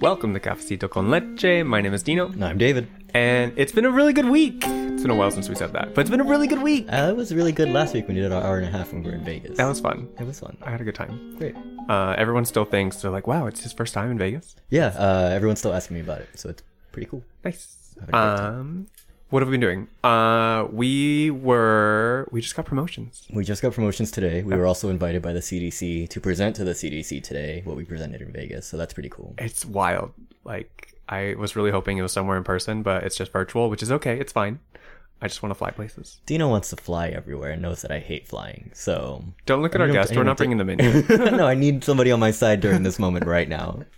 Welcome to Cafecito con Leche. My name is Dino, No, I'm David. and it's been a really good week. It's been a while since we said that, but it's been a really good week. Uh, it was really good last week when we did our hour and a half when we were in Vegas. That was fun. it was fun. I had a good time. Great. Uh, everyone still thinks they're like, "Wow, it's his first time in Vegas." Yeah, uh, everyone's still asking me about it, so it's pretty cool. Nice. Having a great time. Um, what have we been doing? Uh, we were we just got promotions. We just got promotions today. We were also invited by the CDC to present to the CDC today what we presented in Vegas, so that's pretty cool. It's wild. Like I was really hoping it was somewhere in person, but it's just virtual, which is okay. It's fine. I just want to fly places. Dino wants to fly everywhere and knows that I hate flying, so Don't look at I our guest. We're not bringing them in. here. no, I need somebody on my side during this moment right now.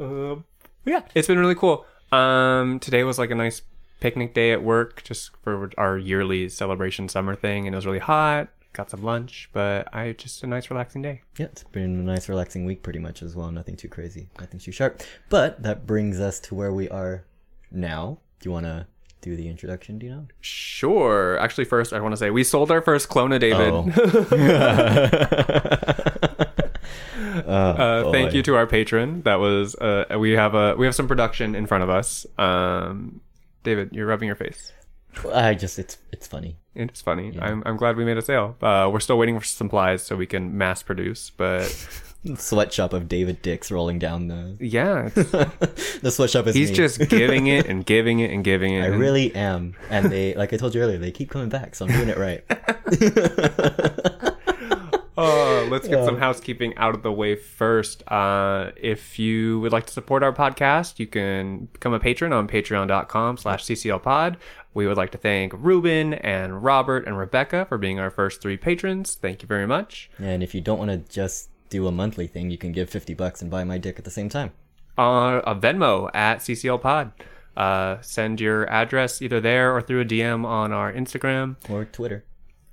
Um, yeah, it's been really cool. Um, today was like a nice picnic day at work, just for our yearly celebration summer thing, and it was really hot. Got some lunch, but I just a nice relaxing day. Yeah, it's been a nice relaxing week pretty much as well. Nothing too crazy, nothing too sharp. But that brings us to where we are now. Do you want to do the introduction, do you know? Sure. Actually, first I want to say we sold our first clone of David. uh, thank you to our patron. That was uh, we have a we have some production in front of us. Um, David, you're rubbing your face. I just it's it's funny. It's funny. I'm, I'm glad we made a sale. Uh, we're still waiting for supplies so we can mass produce, but Sweatshop of David Dix rolling down the yeah, the sweatshop is he's me. just giving it and giving it and giving it. I and- really am, and they like I told you earlier, they keep coming back, so I'm doing it right. Oh, let's get some housekeeping out of the way first. Uh, if you would like to support our podcast, you can become a patron on patreon.com slash cclpod. We would like to thank Ruben and Robert and Rebecca for being our first three patrons. Thank you very much. and if you don't want to just do a monthly thing, you can give fifty bucks and buy my dick at the same time. Uh, a Venmo at cclpod. Uh, send your address either there or through a DM on our Instagram Or Twitter.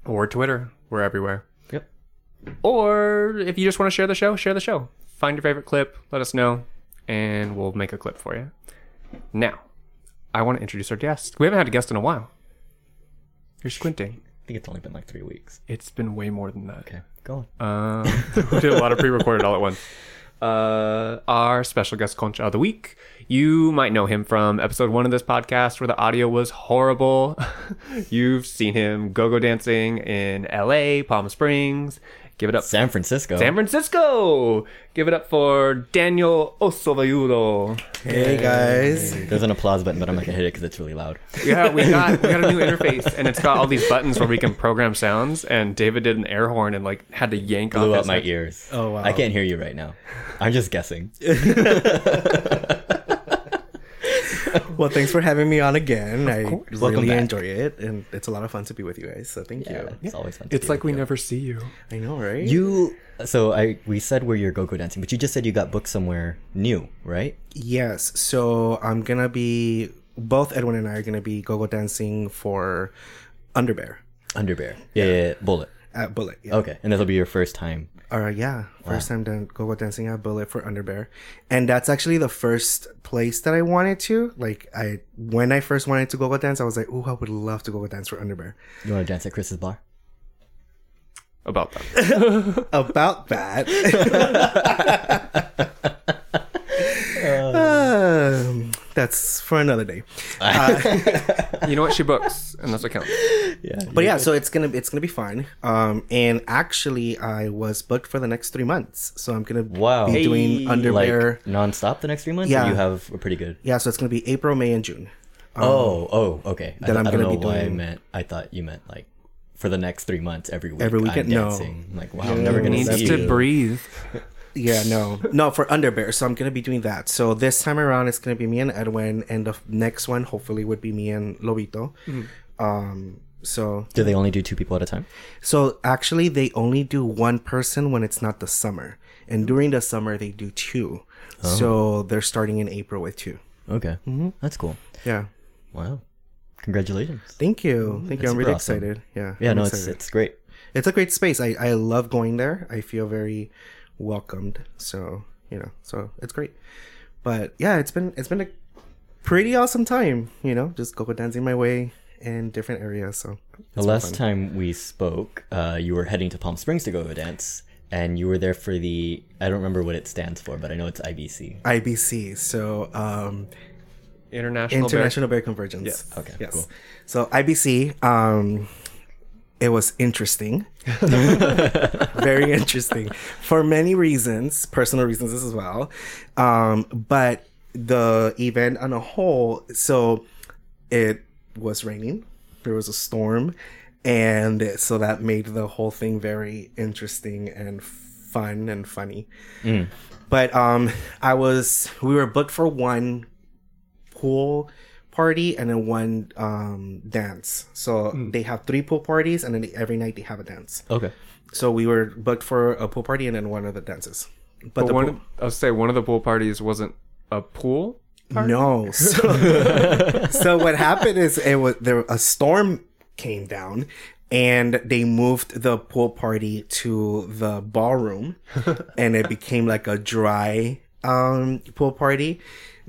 or Twitter. We're everywhere. Or if you just want to share the show, share the show. Find your favorite clip, let us know, and we'll make a clip for you. Now, I want to introduce our guest. We haven't had a guest in a while. You're squinting. I think it's only been like three weeks. It's been way more than that. Okay, go on. Um, we did a lot of pre-recorded all at once. Uh, our special guest concha of the week. You might know him from episode one of this podcast where the audio was horrible. You've seen him go-go dancing in L.A., Palm Springs. Give it up, San Francisco. San Francisco. Give it up for Daniel Oso.Velludo. Hey guys. There's an applause button, but I'm not gonna hit it because it's really loud. Yeah, we got we got a new interface, and it's got all these buttons where we can program sounds. And David did an air horn and like had to yank Blew off out his my head- ears. Oh, wow. I can't hear you right now. I'm just guessing. Well, thanks for having me on again. I course. really Welcome back. enjoy it, and it's a lot of fun to be with you guys. So thank Yeah, you. it's always fun. To It's be like we you. never see you. I know, right? You. So I we said where you're go-go dancing, but you just said you got booked somewhere new, right? Yes. So I'm gonna be both Edwin and I are gonna be go-go dancing for Underbear Underbear. Yeah, yeah, yeah, Bullet. at Bullet. Yeah. Okay, and this will be your first time. Uh, yeah. First time done go-go dancing at Bullet for Underbear, and that's actually the first place that I wanted to. Like I, when I first wanted to go-go dance, I was like, "Oh, I would love to go-go dance for Underbear." You want to dance at Chris's bar? About that. about that. Um, that's for another day. you know what? She books, and that's what counts. Yeah. But yeah, so it's gonna it's gonna be fun. Um, and actually, I was booked for the next three months, so I'm gonna Wow. be doing Hey. like Underbear. nonstop the next three months. Yeah. Or you have a pretty good. yeah, so it's gonna be April, May, and June. oh, oh, okay. I, that th- I'm I don't gonna know be why I doing- meant. I thought you meant like for the next three months every week. Every I'm weekend? No. dancing. Like wow, I'm never gonna Needs see to you. breathe. Yeah, no, no for Underbear. So I'm gonna be doing that. So this time around, it's gonna be me and Edwin, and the next one hopefully would be me and Lobito. Mm. Um, so Do they only do two people at a time? So actually, they only do one person when it's not the summer, and during the summer they do two. Oh. So they're starting in April with two. Okay, mm-hmm. that's cool. Yeah. Wow, congratulations. Thank you. Mm, Thank you. I'm really awesome. excited. Yeah. Yeah, I'm no, it's it's great. it's a great space. I I love going there. I feel very welcomed. So you know, so it's great. But yeah, it's been it's been a pretty awesome time. You know, just go go dancing my way in different areas. So The last time we spoke, uh, you were heading to Palm Springs to go to a dance, and you were there for the I don't remember what it stands for, but I know it's IBC. IBC, so um, International. Bear- International Bear Convergence. Yes. Okay, Yes. cool. So IBC, um, it was interesting, very interesting for many reasons, personal reasons as well. Um, but the event on a whole, so it was raining. There was a storm, and so that made the whole thing very interesting and fun and funny. But um, I was we were booked for one pool party and then one um dance. So they have three pool parties and then they, every night they have a dance. Okay. So we were booked for a pool party and then one of the dances. But, But the one, pool- I'll say one of the pool parties wasn't a pool. no. So, so what happened is it was there a storm came down and they moved the pool party to the ballroom and it became like a dry um pool party.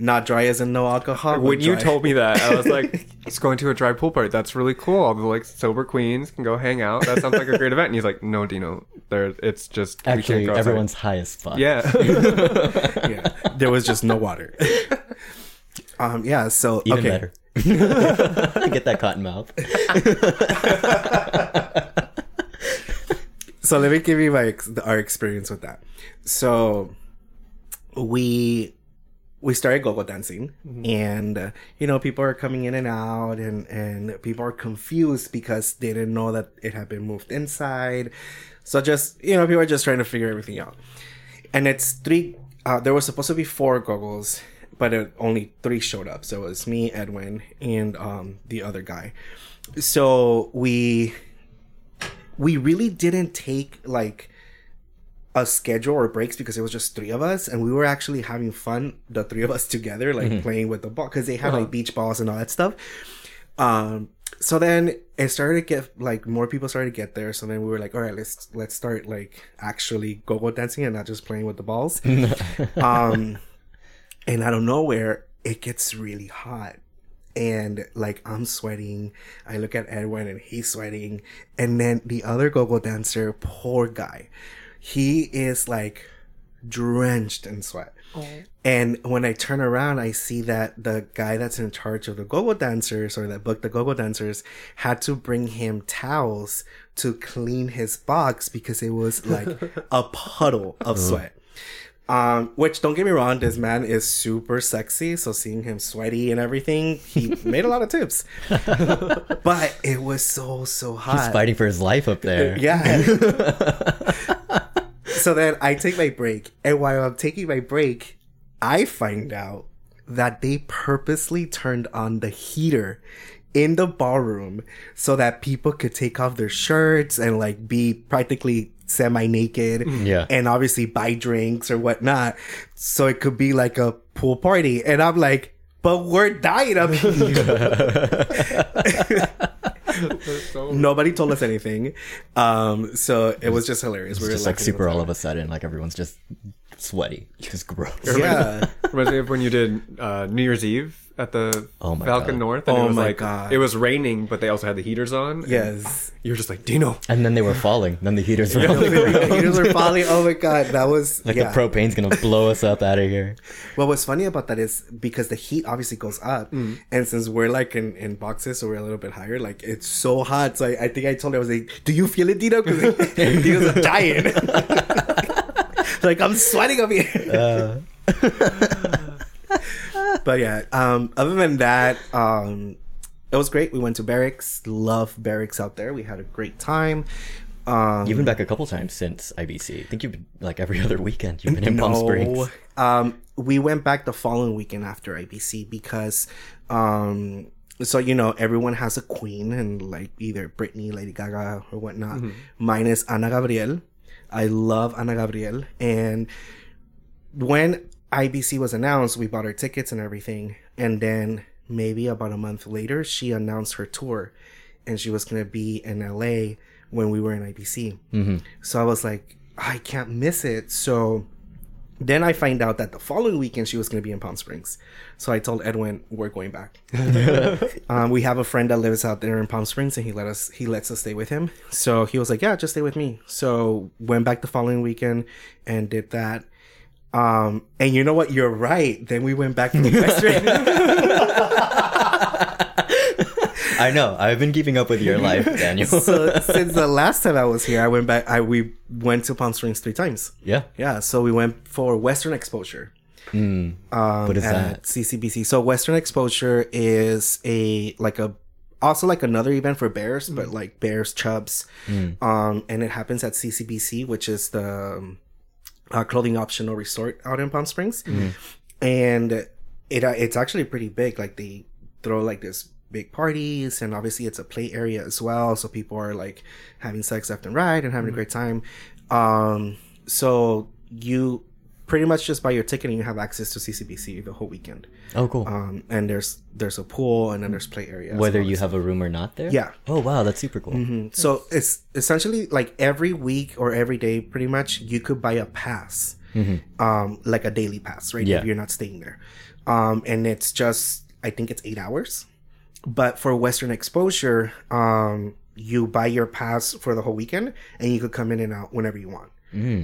Not dry as in no alcohol. but When you told me that, I was like, "It's going to a dry pool party. That's really cool. All the like sober queens can go hang out. That sounds like a great event." And he's like, "No, Dino, there. It's just Actually, go outside." everyone's high as fuck. Yeah, yeah, there was just no water. um, yeah. So Even okay, better. Get that cotton mouth. so let me give you my our experience with that. So we we started go-go dancing. And uh, you know people are coming in and out and and people are confused because they didn't know that it had been moved inside. So just you know people are just trying to figure everything out. And it's three uh, there was supposed to be four goggles but it, only three showed up. So it was me edwin and um the other guy. So we we really didn't take like a schedule or breaks because it was just three of us and we were actually having fun the three of us together like playing with the ball because they have like beach balls and all that stuff. Um so then it started to get like more people started to get there so then we were like all right let's let's start like actually go-go dancing and not just playing with the balls. Um and out of nowhere it gets really hot and like I'm sweating. I look at Edwin and he's sweating, and then the other go-go dancer, poor guy, he is like drenched in sweat. And when I turn around, I see that the guy that's in charge of the go-go dancers or that booked the go-go dancers had to bring him towels to clean his box because it was like a puddle of sweat. Um, which don't get me wrong, this man is super sexy. So seeing him sweaty and everything, he made a lot of tips. but it was so so hot. He's fighting for his life up there. Yeah. so then I take my break, and while I'm taking my break, I find out that they purposely turned on the heater in the ballroom so that people could take off their shirts and like be practically semi naked Yeah. and obviously buy drinks or whatnot. So it could be like a pool party. And I'm like, but we're dying up here. Nobody told us anything. Um, so it was just hilarious. It's We were just like super all of a sudden, like everyone's just sweaty, just gross. Yeah. reminds me of when you did uh, New Year's Eve at the Oh my Falcon God. North, and Oh it was my like God. it was raining, but they also had the heaters on. yes. you're just like Dino. And then they were falling. Then the heaters were the heaters were falling. Oh my god, that was like yeah. the propane's gonna blow us up out of here. Well, what's funny about that is because the heat obviously goes up, Mm. and since we're like in, in boxes, so we're a little bit higher, like it's so hot. So I, I think I told her I was like, "Do you feel it, Dino?" Because like, Dino's a giant. like I'm sweating over here. Uh, but yeah, um, other than that, um, it was great. We went to barracks. Love barracks out there. We had a great time. Um, you've been back a couple times since IBC. I think you've been like every other weekend. You've been in Palm Springs. Um, we went back the following weekend after IBC because, um, so you know everyone has a queen and like either Britney, Lady Gaga, or whatnot. Mine is Ana Gabriel. I love Ana Gabriel, and when IBC was announced, we bought our tickets and everything, and then maybe about a month later, she announced her tour, and she was gonna be in LA when we were in IBC. So I was like, I can't miss it. So Then I find out that the following weekend she was going to be in Palm Springs. So I told Edwin we're going back. um, we have a friend that lives out there in Palm Springs, and he let us he lets us stay with him. So he was like, "Yeah, just stay with me." So went back the following weekend and did that. Um, and you know what? You're right. Then we went back to the Western. I know. I've been keeping up with your life, Daniel. so since the last time I was here, I went back. I we went to Palm Springs three times. yeah. Yeah, so we went for Western Exposure. Um, What is at that? CCBC. So Western Exposure is a like a also like another event for bears, but like bears chubs. Um, and it happens at CCBC, which is the um, uh, clothing optional resort out in Palm Springs, and it uh, it's actually pretty big. Like they throw like this big parties and obviously it's a play area as well. So people are like having sex left and right and having a great time. Um so you pretty much just buy your ticket and you have access to ccbc the whole weekend Oh, cool. um and there's there's a pool and then there's play area Whether you have a room or not there? Yeah. Oh, wow. That's super cool. Mhm. so it's essentially like every week or every day pretty much you could buy a pass um like a daily pass right Yeah. if you're not staying there um and it's just i think it's eight hours but for western exposure um you buy your pass for the whole weekend and you could come in and out whenever you want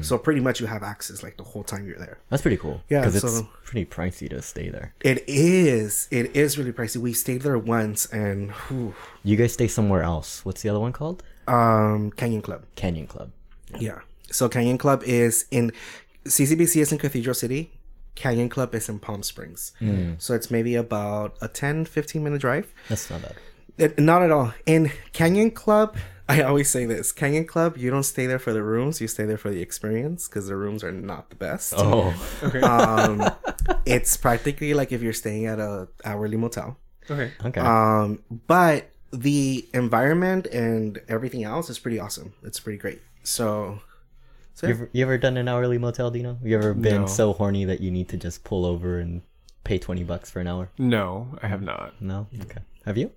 so pretty much you have access like the whole time you're there That's pretty cool. Yeah, Because it's pretty pricey to stay there. it is it is really pricey we stayed there once and whew, You guys stay somewhere else. What's the other one called? um canyon club Canyon Club. Yeah. So Canyon Club is in CCBC is in Cathedral City. Canyon Club is in Palm Springs. So it's maybe about a 10, 15 minute drive. That's not bad. It- not at all. In Canyon Club, I always say this Canyon Club, you don't stay there for the rooms, you stay there for the experience because the rooms are not the best. Oh. Um, it's practically like if you're staying at a hourly motel. Okay. Okay. Um, but the environment and everything else is pretty awesome. It's pretty great. So, so you, ever, you ever done an hourly motel, Dino? You ever been No. so horny that you need to just pull over and pay 20 bucks for an hour? No, I have not. No? Okay. Have you?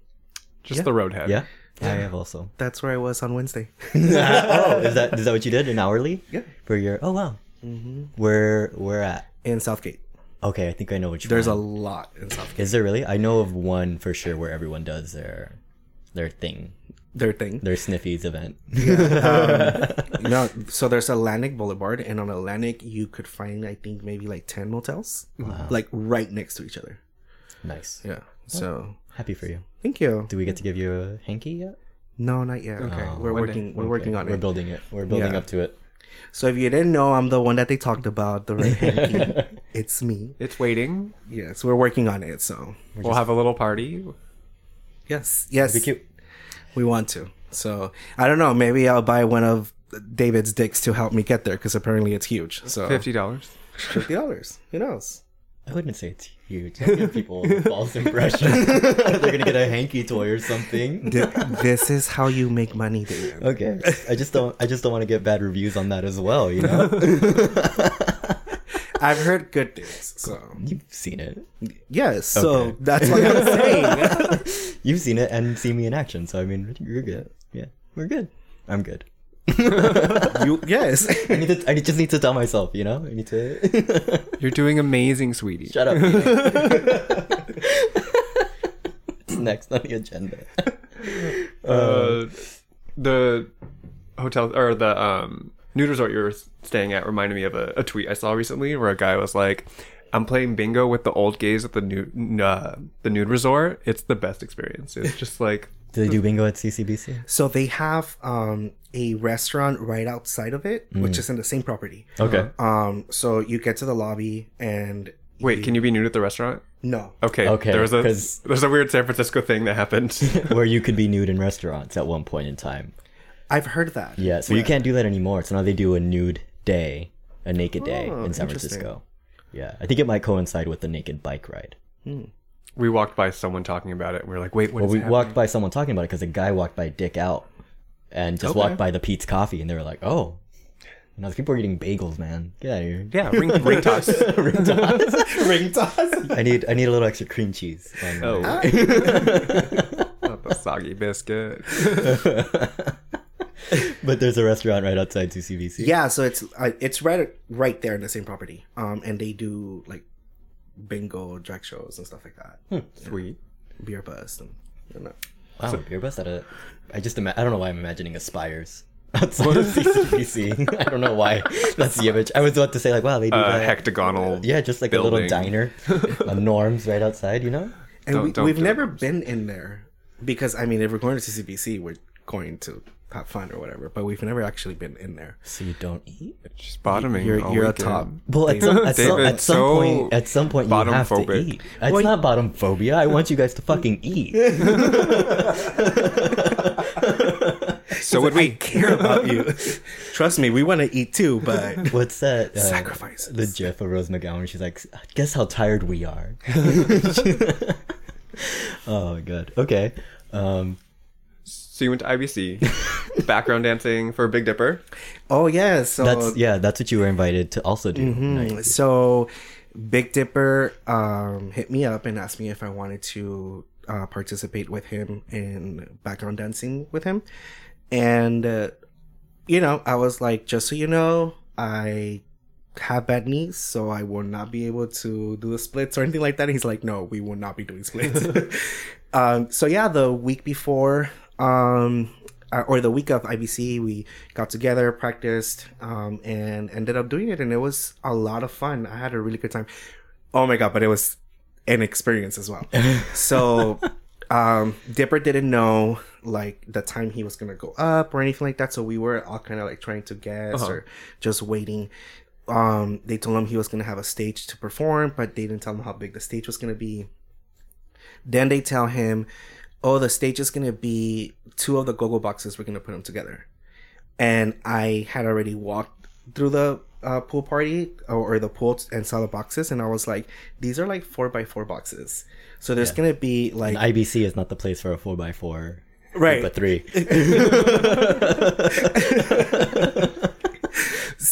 Just the roadhead. Yeah. I have also. that's where I was on Wednesday. oh, is that is that what you did? An hourly? Yeah. For your oh wow. Mm-hmm. Where where at? in Southgate. Okay, I think I know which There's a lot in Southgate. Is there really? I know of one for sure where everyone does their their thing, Their thing. their sniffies event. Yeah. Um, no, so there's Atlantic Boulevard, and on Atlantic you could find I think maybe like ten motels, like right next to each other. nice. Yeah. So Happy for you. thank you. Do we get to give you a hanky yet? No, not yet. Okay. Oh, we're One day. working. We're working on it. We're building it. We're building Yeah. up to it. So if you didn't know, I'm the one that they talked about. The red hanky. it's me. It's waiting. Yes, we're working on it. So We'll have a little party. yes, yes, Be cute. we want to. So I don't know. Maybe I'll buy one of David's dicks to help me get there because apparently it's huge. So Fifty dollars. fifty dollars. Who knows? I wouldn't say it's huge. Give people a false impression. They're gonna get a hanky toy or something. Th- this is how you make money, David. Okay. I just don't. I just don't want to get bad reviews on that as well. You know. I've heard good things. So You've seen it. yes. So that's what I'm saying. You've seen it and seen me in action. So I mean, you're good. Yeah, we're good. I'm good. you yes. I need to. I just need to tell myself. You know. I need to. You're doing amazing, sweetie. Shut up. What's next on the agenda? Uh, the hotel or the um nude resort you were staying at reminded me of a, a tweet I saw recently where a guy was like, "I'm playing bingo with the old gays at the nude uh, the nude resort. It's the best experience. It's just like Do they do bingo at CCBC? So they have um a restaurant right outside of it, which is in the same property. Okay. Um, so you get to the lobby and wait, can you be nude at the restaurant? no. Okay, Okay, There was a 'cause- there's a weird San Francisco thing that happened. Where you could be nude in restaurants at one point in time. I've heard that. Yeah, so you can't do that anymore. So now they do a nude day, a naked day Oh, in San. Francisco. Yeah, I think it might coincide with the naked bike ride. We walked by someone talking about it. and We were like, wait, what Well, is we happening? walked by someone talking about it because a guy walked by Dick Out and just Okay. walked by the Peet's Coffee, and they were like, "Oh, you know, these people are eating bagels, man. Get out of here." Yeah, ring, ring toss. Ring toss. Ring toss. I need I need a little extra cream cheese. on Oh, not the soggy biscuit. but there's a restaurant right outside CCBC. Yeah, so it's uh, it's right right there in the same property. Um, and they do like bingo, drag shows, and stuff like that. Sweet. Beer bust and you know. Wow, beer bus at a. I just ima- I don't know why I'm imagining aspires outside of CCBC. I don't know why that's the image. I was about to say like, wow, they do Uh, that. hectagonal. yeah, just like a little diner, a Norms right outside. You know. And Don't- we, don't we've never those. been in there because I mean, if we're going to CCBC, we're going to have fun or whatever. But we've never actually been in there. So you don't eat. Just bottoming. You're you're a top. Well, at some, at some, at some so point, at some point, you have to eat. It's Well, not bottom phobia. I want you guys to fucking eat. So would we? care about you. Trust me, we want to eat too, but What's that? Uh, Sacrifices. The gif of Rose McGowan. She's like, "Guess how tired we are." oh my god. Okay. Um, So you went to IBC, background dancing for Big Dipper. oh yeah, so that's yeah. That's what you were invited to also do. Nice. So, Big Dipper um, hit me up and asked me if I wanted to uh, participate with him in background dancing with him. And, uh, you know, I was like, just so you know, I have bad knees, so I will not be able to do the splits or anything like that. And he's like, no, we will not be doing splits. um, so, yeah, the week before, um, uh, or the week of IBC, we got together, practiced, um, and ended up doing it, and it was a lot of fun. I had a really good time. Oh my god! But it was an experience as well. so, um, Dipper didn't know like the time he was gonna go up or anything like that. So we were all kind of like trying to guess or just waiting. Um, they told him he was gonna have a stage to perform, but they didn't tell him how big the stage was gonna be. Then they tell him, "Oh, the stage is gonna be two of the go-go boxes. We're gonna put them together." And I had already walked through the uh, pool party or, or the pool and saw the boxes, and I was like, "These are like four by four boxes." So there's gonna be like And IBC is not the place for a four by four. Right. But three.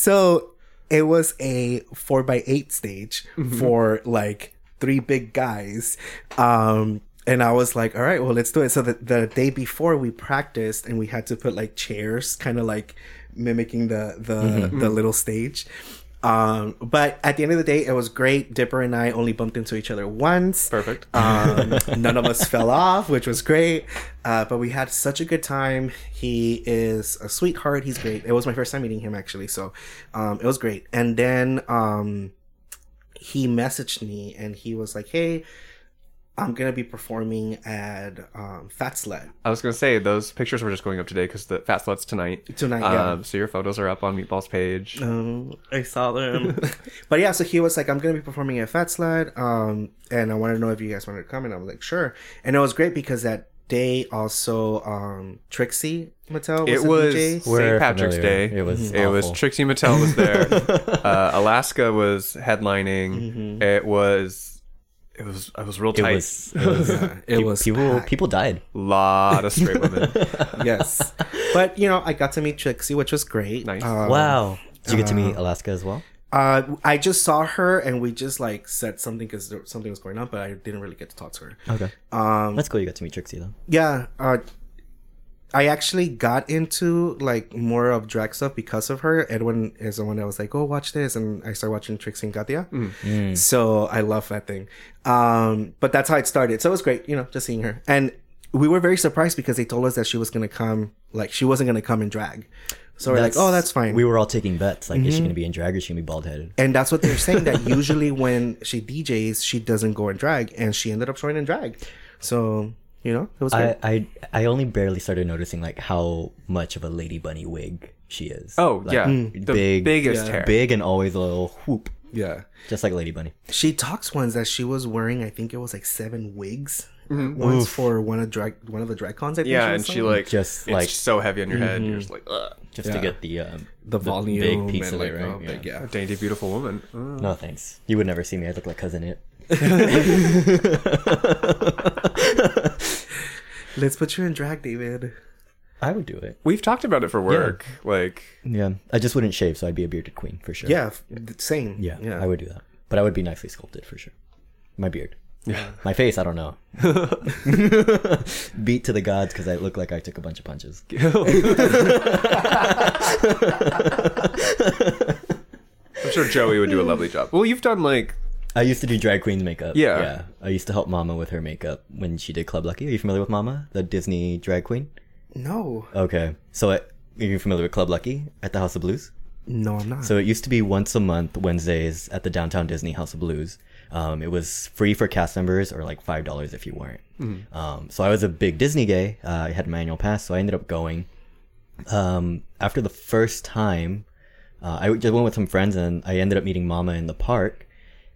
So it was a four by eight stage for like three big guys. Um, and I was like, all right, well, let's do it. So the, the day before we practiced and we had to put like chairs, kind of like mimicking the, the, the little stage. Um, but at the end of the day, it was great. Dipper and I only bumped into each other once. Perfect. Um, none of us fell off, which was great. Uh, but we had such a good time. He is a sweetheart. He's great. It was my first time meeting him actually, so um, it was great. And then um, he messaged me and he was like, "Hey, I'm gonna be performing at um, Fat Slut I was gonna say those pictures were just going up today because the Fat Slut's tonight. tonight." Yeah. Um, so your photos are up on Meatball's page. Um, I saw them. but yeah, so he was like, I'm going to be performing at Fat Slut. Um, and I wanted to know if you guys wanted to come. And I was like, sure. And it was great because that day also, um, Trixie Mattel was It was St. Patrick's familiar. Day. It was It was. Trixie Mattel was there. uh, Alaska was headlining. It was. It was. I was real It tight. was. It was. Yeah, it pe- was people. packed. People died. lot of straight women. yes. But, you know, I got to meet Trixie, which was great. Nice. Um, wow. Did you get to meet Alaska as well? Uh, I just saw her and we just like said something because something was going on, but I didn't really get to talk to her. Okay. Um, That's cool. You got to meet Trixie though. yeah uh i actually got into like more of drag stuff because of her edwin is the one that was like oh watch this and i started watching trixie and katya. Mm. Mm. So i love that thing. Um but that's how it started. So it was great you know just seeing her. And we were very surprised because they told us that she was gonna come like she wasn't gonna come in drag. So we're like oh that's fine. We were all taking bets. Like, is she mm-hmm. going to be in drag or is she going to be bald headed? and that's what they're saying that usually when she djs she doesn't go in drag and she ended up showing in drag. So you know it was great. I, I I only barely started noticing like how much of a Lady Bunny wig she is. Oh Like, yeah, Mm. the big, biggest yeah. hair. big and always a little whoop, yeah just like Lady Bunny. She talks once that she was wearing, I think it was like seven wigs Mm-hmm. once for one of drag one of the drag cons. I think Yeah, was and she selling. like Just it's like- so heavy on your head. You're just like Ugh. Just Yeah. to get the um, the volume, big piece and, of it, like, right? oh, big, yeah. a dainty, beautiful woman. Mm. No thanks. You would never see me. I look like cousin it. Let's put you in drag, David. I would do it. We've talked about it for work. Like Yeah, I just wouldn't shave, so I'd be a bearded queen for sure. Yeah, f- same. yeah, yeah. I would do that. But I would be nicely sculpted for sure. My beard. Yeah. My face, I don't know. Beat to the gods because I look like I took a bunch of punches. I'm sure Joey would do a lovely job. Well, you've done like I used to do drag queen's makeup. Yeah. Yeah. I used to help Mama with her makeup when she did Club Lucky. Are you familiar with Mama, the Disney drag queen? No, Okay. So uh, are you familiar with Club Lucky at the House of Blues? no, I'm not. So it used to be once a month, Wednesdays at the Downtown Disney House of Blues. Um, it was free for cast members or like $5 if you weren't. Um, so I was a big Disney gay. Uh, I had my annual pass, so I ended up going. Um, after the first time, uh, I just went with some friends and I ended up meeting Mama in the park.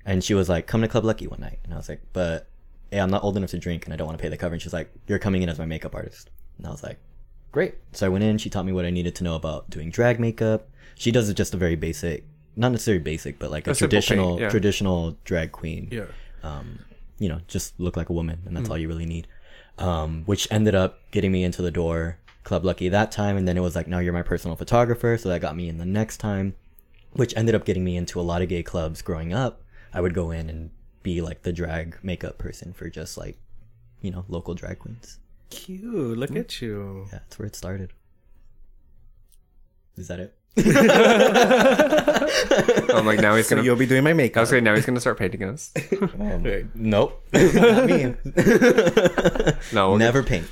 And she was like, come to Club Lucky one night. And I was like, but hey, I'm not old enough to drink and I don't want to pay the cover. And she's like, you're coming in as my makeup artist. And I was like, great. So I went in, she taught me what I needed to know about doing drag makeup. She does just a very basic, not necessarily basic, but like a, A simple paint, traditional, yeah. traditional drag queen. yeah. Um, you know, just look like a woman and that's all you really need. Um, which ended up getting me into the door Club Lucky that time. And then it was like, now you're my personal photographer. So that got me in the next time, which ended up getting me into a lot of gay clubs growing up. I would go in and be like the drag makeup person for just like, you know, local drag queens. Cute. Look at you. Yeah, that's where it started. Is that it? I'm like now he's So gonna. you'll be doing my I makeup. was saying now he's gonna start painting us. Um, Nope. Not me. No, we'll Never paint.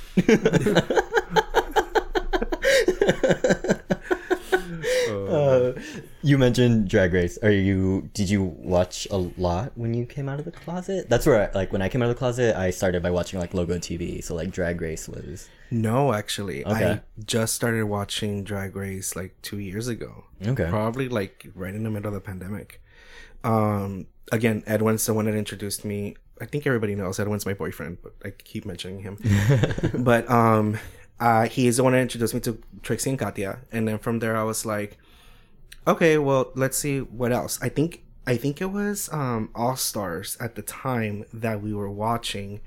Uh, you mentioned Drag Race. Are you? Did you watch a lot when you came out of the closet? That's where, I, like, when I came out of the closet, I started by watching like Logo TV. So like, Drag Race was No, actually, Okay. I just started watching Drag Race like two years ago. okay. Probably like right in the middle of the pandemic. Um, again, Edwin's the one that introduced me. I think everybody knows Edwin's my boyfriend, but I keep mentioning him. but um, uh, he is the one that introduced me to Trixie and Katya, and then from there I was like, okay, well, let's see what else. I think I think it was um All Stars at the time that we were watching.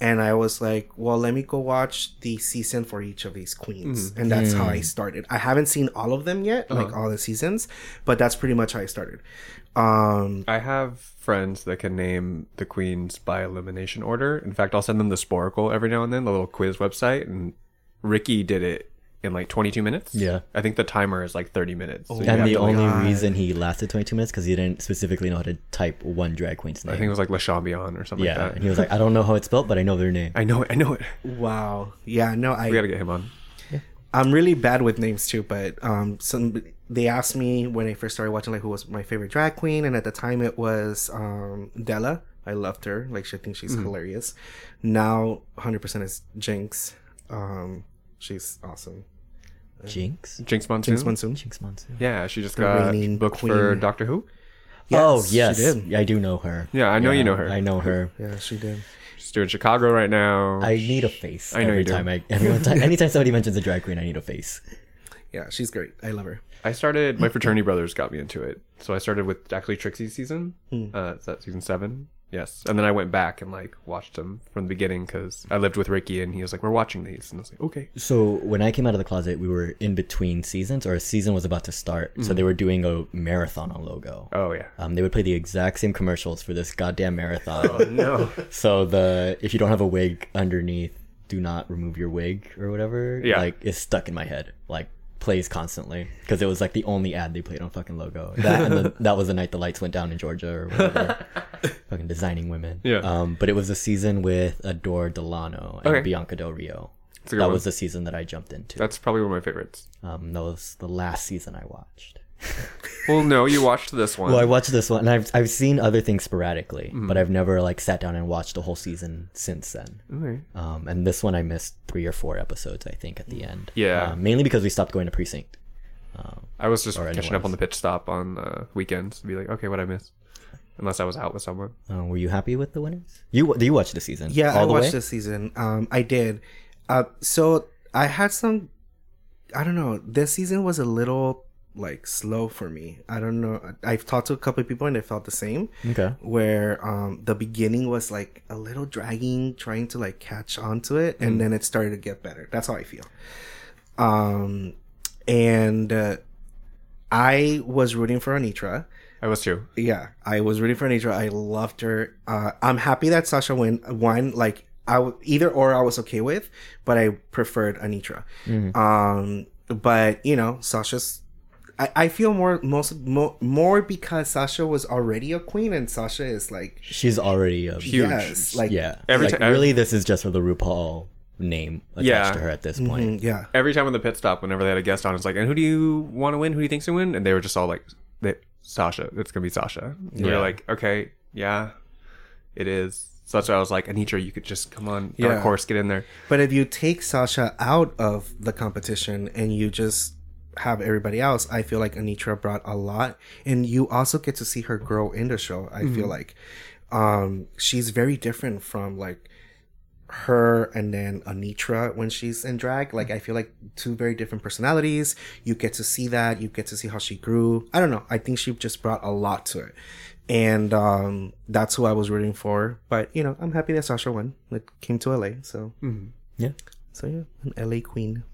And I was like, well, let me go watch the season for each of these queens. And that's how I started. I haven't seen all of them yet, like all the seasons, but that's pretty much how I started. Um, I have friends that can name the queens by elimination order. In fact, I'll send them the Sporcle every now and then, the little quiz website, and Ricky did it in like 22 minutes. Yeah. I think the timer is like 30 minutes. So and the to, like- only reason he lasted 22 minutes because he didn't specifically know how to type one drag queen's name. I think it was like Le Champion or something yeah, like that. and he was like, I don't know how it's spelled, but I know their name. I know it. I know it. wow. Yeah, no, I, We gotta get him on. I'm really bad with names too, but um, some they asked me when I first started watching like who was my favorite drag queen, and at the time it was um Della. I loved her, like she I think she's hilarious. Now, 100 percent is Jinkx. Um, she's awesome. Jinkx. Jinkx Monsoon. Jinkx Monsoon. Jinkx Monsoon. Yeah, she just The got reigning booked for. Doctor Who. oh Yes, yes, she did. Yeah, I do know her. Yeah, I know you know her. I know her. Yeah, she did. She's doing Chicago right now. I need a face. I know every you do. time I every time anytime somebody mentions a drag queen, I need a face. Yeah, she's great. I love her. I started. My fraternity brothers got me into it, so I started with actually Trixie's season. Hmm. Uh, is that season seven? Yes, and then I went back and like watched them from the beginning because I lived with Ricky and he was like, "We're watching these," and I was like, "Okay." So when I came out of the closet, we were in between seasons, or a season was about to start. Mm-hmm. So they were doing a marathon on Logo. Oh yeah. Um, they would play the exact same commercials for this goddamn marathon. No. so the if you don't have a wig underneath, do not remove your wig or whatever. Yeah. like it's stuck in my head. Like plays constantly because it was like the only ad they played on fucking Logo. That and the, that was the night the lights went down in Georgia or whatever. fucking designing women. Yeah. Um, but it was a season with Adore Delano and Okay. Bianca Del Rio. It's a good That one. was the season that I jumped into. That's probably one of my favorites. Um, that was the last season I watched. Well, no, you watched this one. Well, I watched this one, and I've I've seen other things sporadically, Mm-hmm. but I've never like sat down and watched the whole season since then. okay. Um, and this one I missed three or four episodes, I think, at the end. Yeah. Uh, mainly because we stopped going to precinct. Um, I was just catching anywhere up on the pit stop on uh, weekends to be like, okay, what I miss, unless I was out with someone. uh, were you happy with the winners? You do you watch the season? Yeah, all I the watched way? this season. Um, I did. Uh, so I had some. I don't know. This season was a little like slow for me. I don't know. I've talked to a couple of people and they felt the same. Okay. Where um the beginning was like a little dragging, trying to like catch onto it, and then it started to get better. That's how I feel. Um, and uh, I was rooting for Anetra. I was too. Yeah, I was rooting for Anetra. I loved her. Uh, I'm happy that Sasha win won. Like I w- either or I was okay with, but I preferred Anetra. Um, but you know, Sasha's. I, I feel more most more, more because Sasha was already a queen and Sasha is like She's already a Huge. yes like yeah. Every like, ti- really, this is just for the RuPaul name attached Yeah. to her at this point. mm, yeah Every time on the pit stop, whenever they had a guest on, it's like, and who do you want to win? Who do you think's gonna win? And they were just all like, they, Sasha. It's gonna be Sasha. And we Yeah. were like, okay, yeah, it is. So that's why I was like, Anetra, you could just come on, dark Yeah. horse, get in there. But if you take Sasha out of the competition and you just have everybody else, I feel like Anetra brought a lot. And you also get to see her grow in the show. I feel like um, she's very different from like her and then Anetra when she's in drag. Like I feel like two very different personalities. You get to see that. You get to see how she grew. I don't know. I think she just brought a lot to it. And um, that's who I was rooting for. But you know, I'm happy that Sasha won. It came to LA, so Yeah. so yeah, an LA queen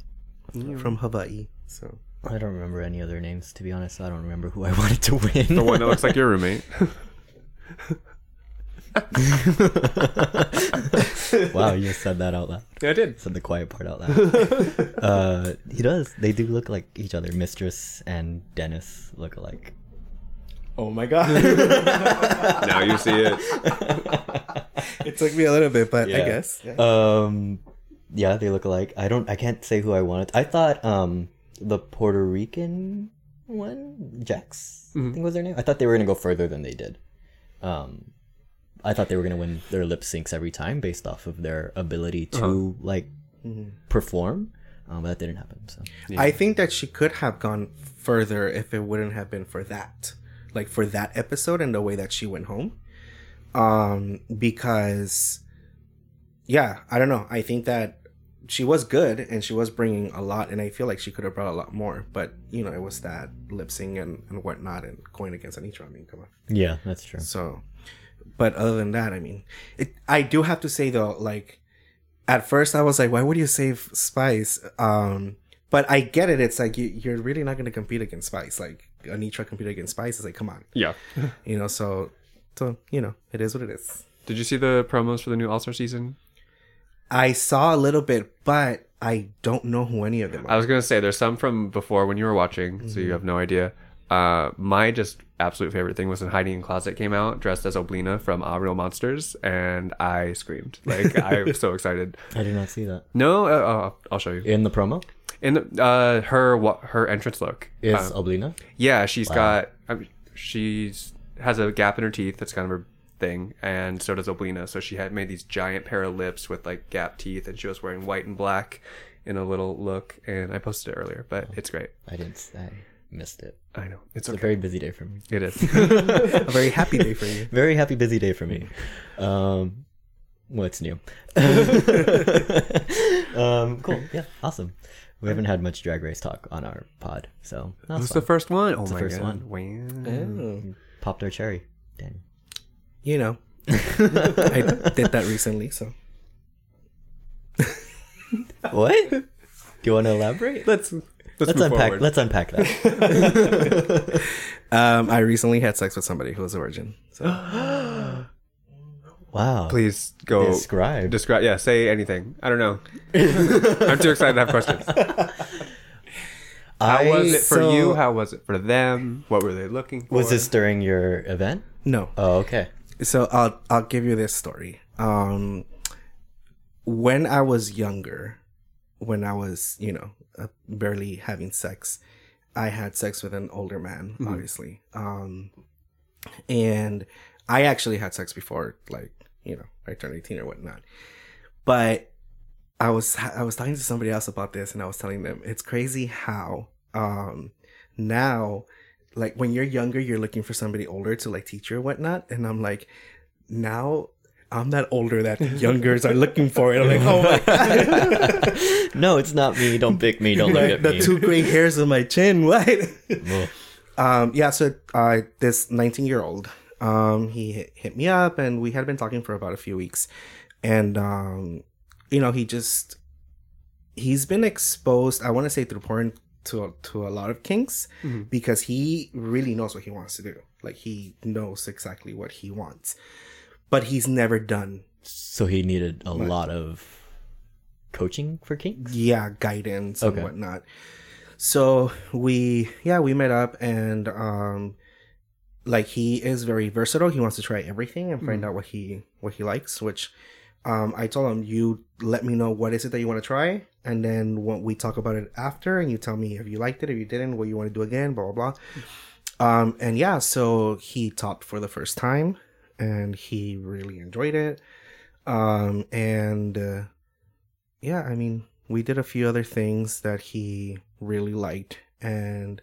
from Hawaii. So I don't remember any other names to be honest. I don't remember who I wanted to win. The one that looks like your roommate. wow, you just said that out loud. yeah, I did. Said the quiet part out loud. uh, he does. They do look like each other. Mistress and Dennis look alike. Oh my god. Now you see it. it took me a little bit, but I guess. Yeah. Um, yeah, they look alike. I don't. I can't say who I wanted. I thought um the Puerto Rican one, Jax, I think was their name. I thought they were gonna go further than they did. Um, I thought they were gonna win their lip syncs every time based off of their ability to like perform. Um, but that didn't happen. So I think that she could have gone further if it wouldn't have been for that. Like for that episode and the way that she went home. Um because yeah, I don't know. I think that she was good and she was bringing a lot and I feel like she could have brought a lot more, but you know, it was that lip sync and, and whatnot and going against Anetra. I mean, come on. yeah, that's true. So, but other than that, I mean, it, I do have to say though, like, at first I was like, why would you save Spice? Um, but I get it. It's like you, you're really not going to compete against Spice. Like Anetra competed against Spice. It's like, come on, Yeah. you know. So, so you know, it is what it is. Did you see the promos for the new All Star season? I saw a little bit, but I don't know who any of them are. I was gonna say there's some from before when you were watching, so you have no idea. Uh, my just absolute favorite thing was when Heidi N Closet came out, dressed as Oblina from Ah Real Monsters, and I screamed. Like I'm so excited. I did not see that No, uh, uh, I'll show you. in the promo. In the, uh, her wa- her entrance look Is Uh, Oblina? yeah, she's got I mean, she's has a gap in her teeth. That's kind of her thing, and so does Oblina. So she had made these giant pair of lips with like gap teeth, and she was wearing white and black in a little look. And I posted it earlier, but it's great. I didn't. I missed it. I know it's It's a very busy day for me. It is. a very happy day for you. Very happy busy day for me. Um, what's new? um, cool. Yeah, awesome. We haven't had much drag race talk on our pod, so that was the first one? Oh the my first god! one. Wow. Oh, popped our cherry. Daniel. You know, I did that recently. So What? Do you want to elaborate? Let's let's, Let's unpack. forward. Let's unpack that. um, I recently had sex with somebody who was a virgin. So. Wow. Please go Describe. Describe. Yeah, say anything. I don't know. I'm too excited to have questions. How I- was it for so- you? How was it for them? What were they looking for? Was this during your event? No. Oh, okay. So I'll I'll give you this story. Um, when I was younger, when I was you know uh, barely having sex, I had sex with an older man, obviously. Um, and I actually had sex before, like you know, I turned eighteen or whatnot. But I was I was talking to somebody else about this, and I was telling them it's crazy how um now like when you're younger you're looking for somebody older to like teach you or whatnot and i'm like now i'm that older that youngers are looking for and i'm like oh my god no, it's not me. Don't pick me. Don't look at the me. two gray hairs on my chin what um yeah so uh this 19 year old um he hit, hit me up and we had been talking for about a few weeks and um you know he just he's been exposed i want to say through porn to to a lot of kinks Mhm. because he really knows what he wants to do. Like he knows exactly what he wants, but he's never done So he needed a lot of coaching for kinks. yeah guidance and whatnot. So we yeah we met up and um like he is very versatile. He wants to try everything and find out what he what he likes which um i told him you let me know what is it that you want to try and then when we talk about it after and you tell me if you liked it if you didn't what you want to do again blah blah blah um and yeah so he topped for the first time and he really enjoyed it um and uh, yeah, I mean, we did a few other things that he really liked, and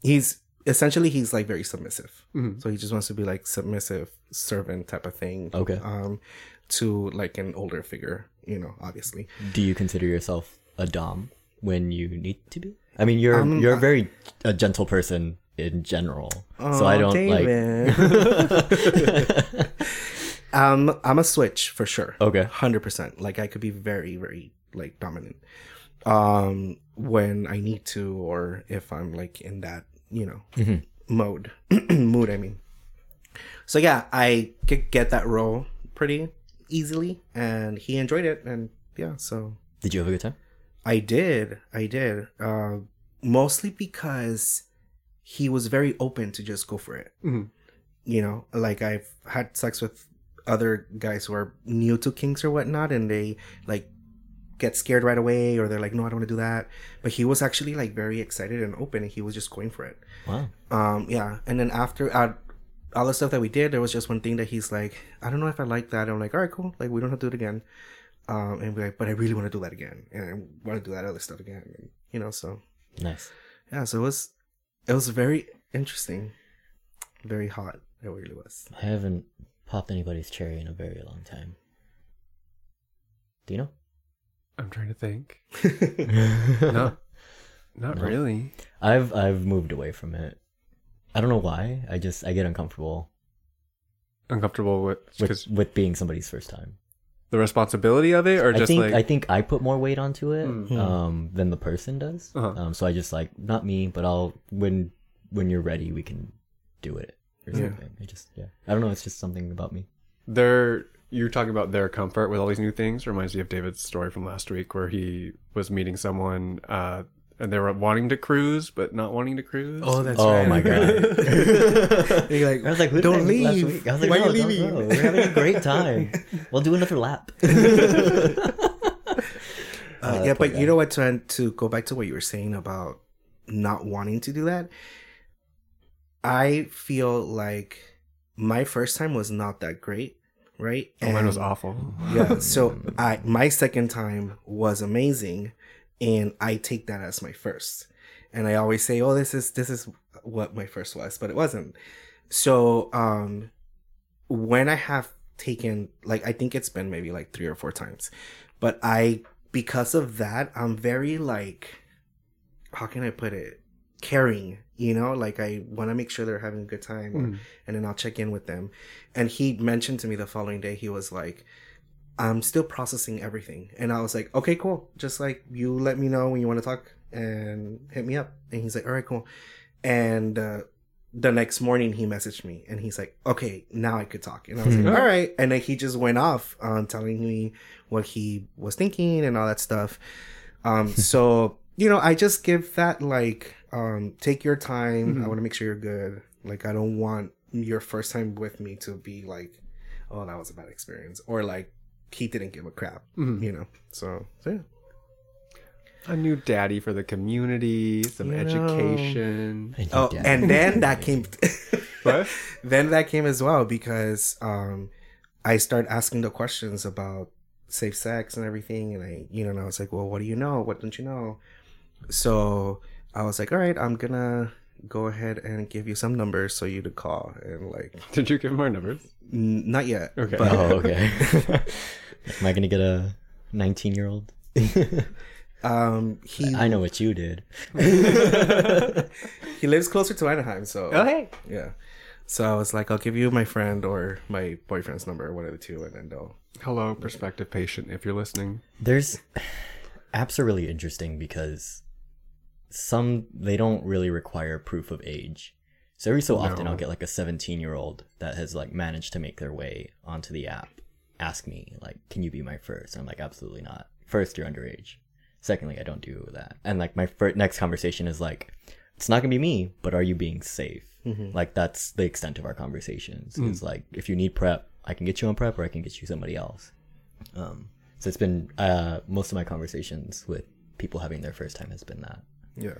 he's essentially he's like very submissive. Mhm. So he just wants to be like submissive servant type of thing. Okay. Um, to like an older figure, you know, obviously. Do you consider yourself a dom when you need to be? I mean, you're Um, you're a very a gentle person in general, so I Oh, don't like. um, I'm a switch for sure. okay. hundred percent. Like I could be very, very like dominant, um, when I need to, or if I'm like in that, you know, Mhm. mode, mood. I mean. So yeah, I could get that role pretty easily, and he enjoyed it, and yeah, so Did you have a good time? I did, I did, uh, mostly because he was very open to just go for it Mhm. you know like i've had sex with other guys who are new to kinks or whatnot and they like get scared right away or they're like no i don't want to do that but he was actually like very excited and open and he was just going for it Wow. um yeah and then after uh, all the stuff that we did there was just one thing that he's like i don't know if i like that i'm like all right cool like we don't have to do it again um and we're like but i really want to do that again and i want to do that other stuff again and, you know so Nice. yeah so it was it was very interesting very hot it really was I haven't popped anybody's cherry in a very long time. Do you know? I'm trying to think. No, not No. really. I've I've moved away from it. I don't know why. I just I get uncomfortable Uncomfortable with with with being somebody's first time. the responsibility of it, or I just think like I think I put more weight onto it Mm. um than the person does. Uh-huh. Um so I just like not me, but I'll when when you're ready we can do it or Yeah. something. I just yeah. I don't know, it's just something about me. their you're talking about their comfort with all these new things reminds me of David's story from last week where he was meeting someone uh and they were wanting to cruise but not wanting to cruise. Oh, that's Oh right. my God. You're like, I was like, who don't I last leave. week? I was like, Why no, are you don't leaving? go. We're having a great time. We'll do another lap. Uh, Uh, yeah, but guy. you know what? To, to go back to what you were saying about not wanting to do that, I feel like my first time was not that great, right? Oh, mine was awful. Yeah, so I my second time was amazing, and I take that as my first. And I always say, "Oh, this is this is what my first was," but it wasn't. So, um, when I have taken like I think it's been maybe like three or four times, but I because of that I'm very like, how can I put it? Caring, you know, like I want to make sure they're having a good time, or- Mm. and then I'll check in with them. And he mentioned to me the following day, he was like, I'm still processing everything. And I was like, okay, cool. Just like you let me know when you want to talk and hit me up. And he's like, all right, cool. And uh, the next morning he messaged me and he's like, okay, now I could talk. And I was like, Hmm. all right. And then he just went off on telling me what he was thinking and all that stuff. Um, so, you know, I just give that like, um, take your time. Mhm. I want to make sure you're good. Like, I don't want your first time with me to be like, oh, that was a bad experience. Or like, he didn't give a crap, Mhm. you know? So, so yeah. A new daddy for the community, some You education. And Oh, you and then that came, What? then that came as well because um, I started asking the questions about safe sex and everything, and I, you know, and I was like, well, what do you know? What don't you know? So I was like, all right, I'm gonna go ahead and give you some numbers so you to call and like, Did you give him our numbers? n- not yet. Okay. but- Oh, okay. Am I gonna get a 19 year old? um, he I know what you did. he lives closer to Anaheim, so Oh hey. yeah. So I was like, I'll give you my friend or my boyfriend's number, one of the two, and then they'll. Hello, prospective patient, if you're listening. There's apps are really interesting because some they don't really require proof of age. So every so often I'll get like a 17 year old that has like managed to make their way onto the app ask me like, "Can you be my first? And I'm like, "Absolutely not. First, you're underage. Secondly, I don't do that." And like my next conversation is like, "It's not gonna be me, but are you being safe?" Like that's the extent of our conversations. Is like, if you need prep, I can get you on prep, or I can get you somebody else. Um, so it's been uh, most of my conversations with people having their first time has been that. Yeah,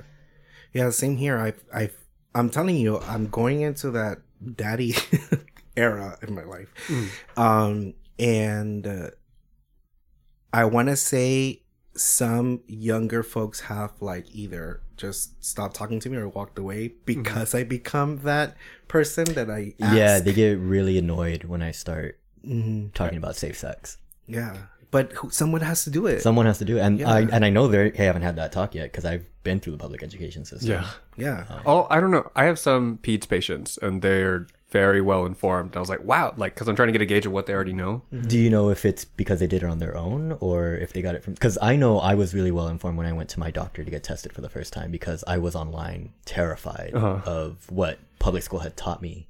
yeah. Same here. I, I, I'm telling you, I'm going into that daddy era in my life, um, and uh, I want to say some younger folks have like either just stopped talking to me or walked away because I become that person that I ask. Yeah, they get really annoyed when I start Mhm. talking about safe sex. yeah. But who, someone has to do it. Someone has to do it, and Yeah. I and I know they haven't had that talk yet because I've been through the public education system. Yeah. yeah. Oh, I don't know. I have some peds patients, and they're very well informed. I was like, wow, like because I'm trying to get a gauge of what they already know. Do you know if it's because they did it on their own or if they got it from? Because I know I was really well informed when I went to my doctor to get tested for the first time because I was online terrified Uh-huh. of what public school had taught me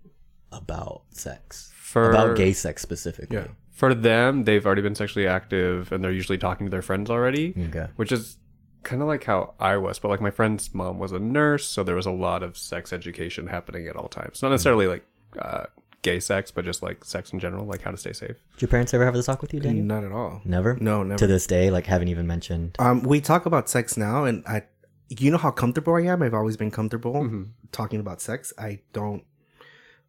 about sex, For about gay sex specifically. Yeah. For them, they've already been sexually active, and they're usually talking to their friends already, Okay. which is kind of like how I was. But like my friend's mom was a nurse, so there was a lot of sex education happening at all times. Not necessarily like uh, gay sex, but just like sex in general, like how to stay safe. Did your parents ever have this talk with you, Daniel? Not at all. Never. No, never. To this day, like haven't even mentioned. Um, we talk about sex now, and I, you know how comfortable I am. I've always been comfortable Mm-hmm. talking about sex. I don't,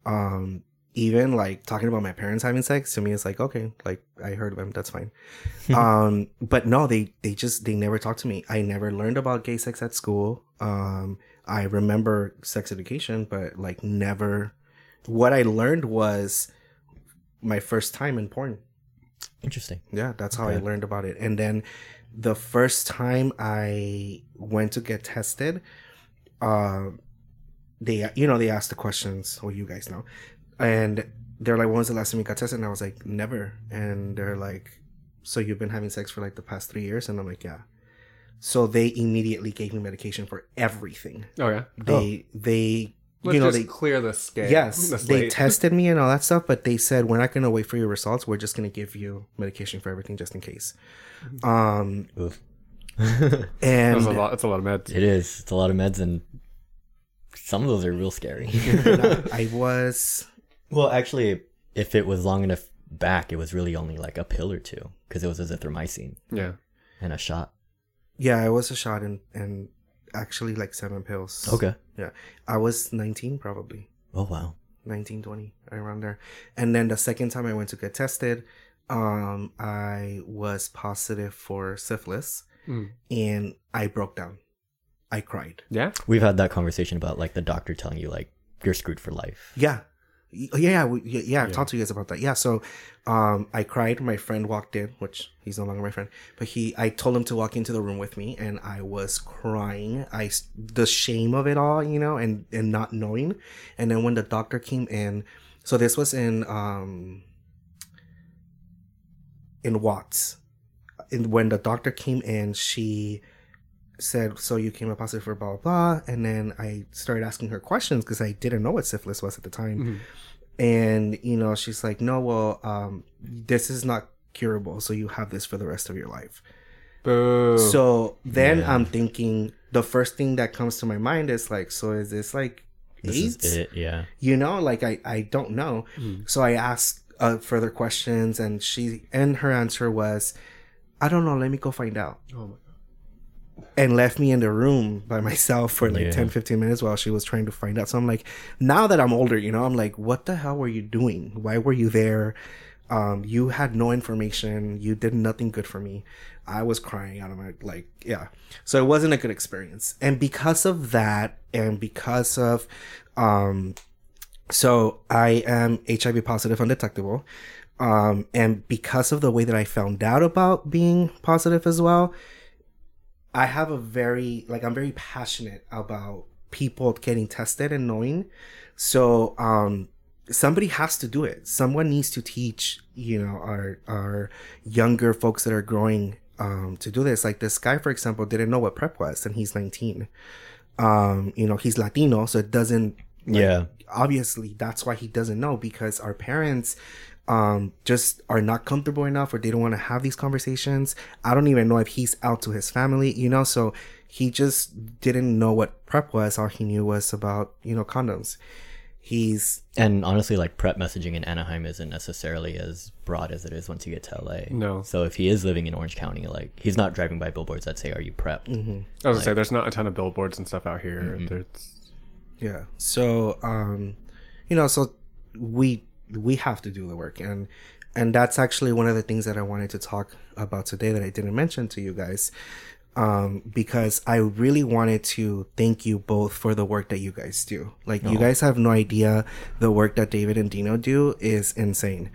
um, even like talking about my parents having sex to me. It's like okay, like I heard them. That's fine. um, but no, they they just they never talked to me. I never learned about gay sex at school. Um, I remember sex education, but like never. What I learned was my first time in porn. Interesting. Yeah, that's how I learned about it. And then the first time I went to get tested, uh, they you know they asked the questions. Well, you guys know, and they're like, "When was the last time you got tested?" And I was like, "Never." And they're like, "So you've been having sex for like the past three years?" And I'm like, "Yeah." So they immediately gave me medication for everything. Oh yeah. They they Let's you know just they clear the scale. Yes, the they tested me and all that stuff, but they said we're not going to wait for your results. We're just going to give you medication for everything just in case. Um, Oof. That's and a lot. That's a lot of meds. It is. It's a lot of meds, and some of those are real scary. I was well, actually, if it was long enough back, it was really only like a pill or two because it was azithromycin Yeah. and a shot. yeah, I was a shot and and actually like seven pills. Okay. Yeah. I was 19 probably. Oh wow. 19 20 around there. And then the second time I went to get tested, um I was positive for syphilis Mm. and I broke down. I cried. Yeah. We've had that conversation about like the doctor telling you like you're screwed for life. Yeah. Yeah, we, yeah, yeah, I've talked to you guys about that. Yeah, so um I cried. My friend walked in, which he's no longer my friend, but he I told him to walk into the room with me and I was crying. I the shame of it all, you know, and and not knowing. And then when the doctor came in, so this was in um in Watts. And when the doctor came in, she said, "So you came up positive for blah blah blah," and then I started asking her questions because I didn't know what syphilis was at the time, Mhm. and you know, she's like, "No, well, um, this is not curable, so you have this for the rest of your life." Boo. So then Yeah. I'm thinking the first thing that comes to my mind is like, so is this like This AIDS? is it. Yeah. you know like i i don't know so i asked uh, further questions and she and her answer was i don't know let me go find out oh my and left me in the room by myself for like Yeah. 10 15 minutes while she was trying to find out. So i'm like now that i'm older you know i'm like what the hell were you doing? Why were you there? Um you had no information. You did nothing good for me. I was crying out of my like yeah. So it wasn't a good experience. And because of that and because of um so I am HIV positive undetectable. Um, and because of the way that I found out about being positive as well, I have a very, like, I'm very passionate about people getting tested and knowing. So, um, somebody has to do it. Someone needs to teach, you know, our, our younger folks that are growing, um, to do this. Like this guy, for example, didn't know what PrEP was and he's 19 um you know he's latino so it doesn't yeah. obviously that's why he doesn't know because our parents um just are not comfortable enough or they don't want to have these conversations i don't even know if he's out to his family you know so he just didn't know what prep was all he knew was about you know condoms he's And honestly, like prep messaging in Anaheim isn't necessarily as broad as it is once you get to LA. No. So if he is living in Orange County, like he's not driving by billboards that say, "Are you prepped?" Mm-hmm. I was gonna say there's not a ton of billboards and stuff out here. There's Yeah. So, um, you know, so we we have to do the work, and and that's actually one of the things that I wanted to talk about today that I didn't mention to you guys, um, because I really wanted to thank you both for the work that you guys do. Like, you guys have no idea the work that David and Dino do is insane.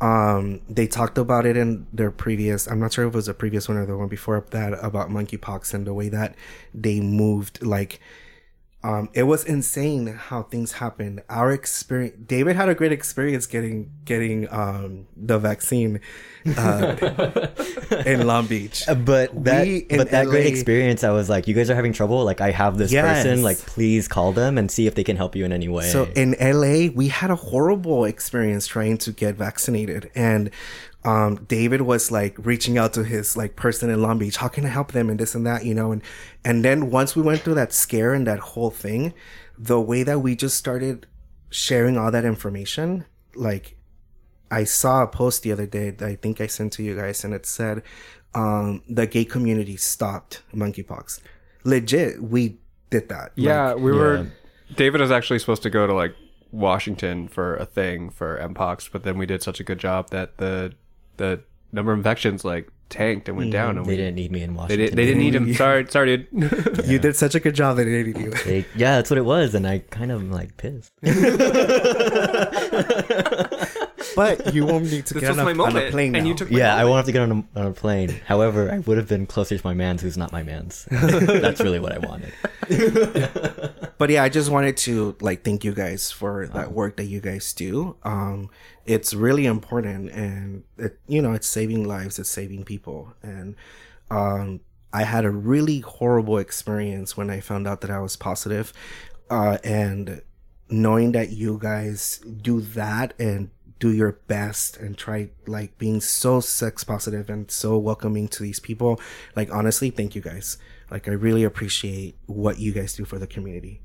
Um, they talked about it in their previous, I'm not sure if it was the previous one or the one before that about monkeypox and the way that they moved, like, um, it was insane how things happened. Our experience, David had a great experience getting getting um, the vaccine uh, in Long Beach. But that, We but that great experience, I was like, you guys are having trouble. Like, I have this Yes. person. Like, please call them and see if they can help you in any way. So in LA, we had a horrible experience trying to get vaccinated, and um, David was like reaching out to his like person in Long Beach, how can I help them and this and that, you know, and and then once we went through that scare and that whole thing, the way that we just started sharing all that information, like I saw a post the other day that I think I sent to you guys, and it said um, the gay community stopped monkeypox. Legit, we did that. yeah, Like, we yeah. were. David was actually supposed to go to like Washington for a thing for Mpox, but then we did such a good job that the the number of infections like tanked and went down, and they we, didn't need me in they, Washington. did, they didn't need him. Sorry, sorry, dude. you did such a good job that they needed you. They- yeah, that's what it was, and I kind of like pissed. but you won't need to This get was on my a, on a plane and you now. took my Yeah, I won't have to get on a, on a plane. However, I would have been closer to my man's who's not my man's. That's really what I wanted. but yeah, I just wanted to like thank you guys for that work that you guys do. Um, it's really important, and it, you know, it's saving lives, it's saving people, and um, I had a really horrible experience when I found out that I was positive, uh, and knowing that you guys do that and do your best and try like being so sex positive and so welcoming to these people like honestly thank you guys. Like i really appreciate what you guys do for the community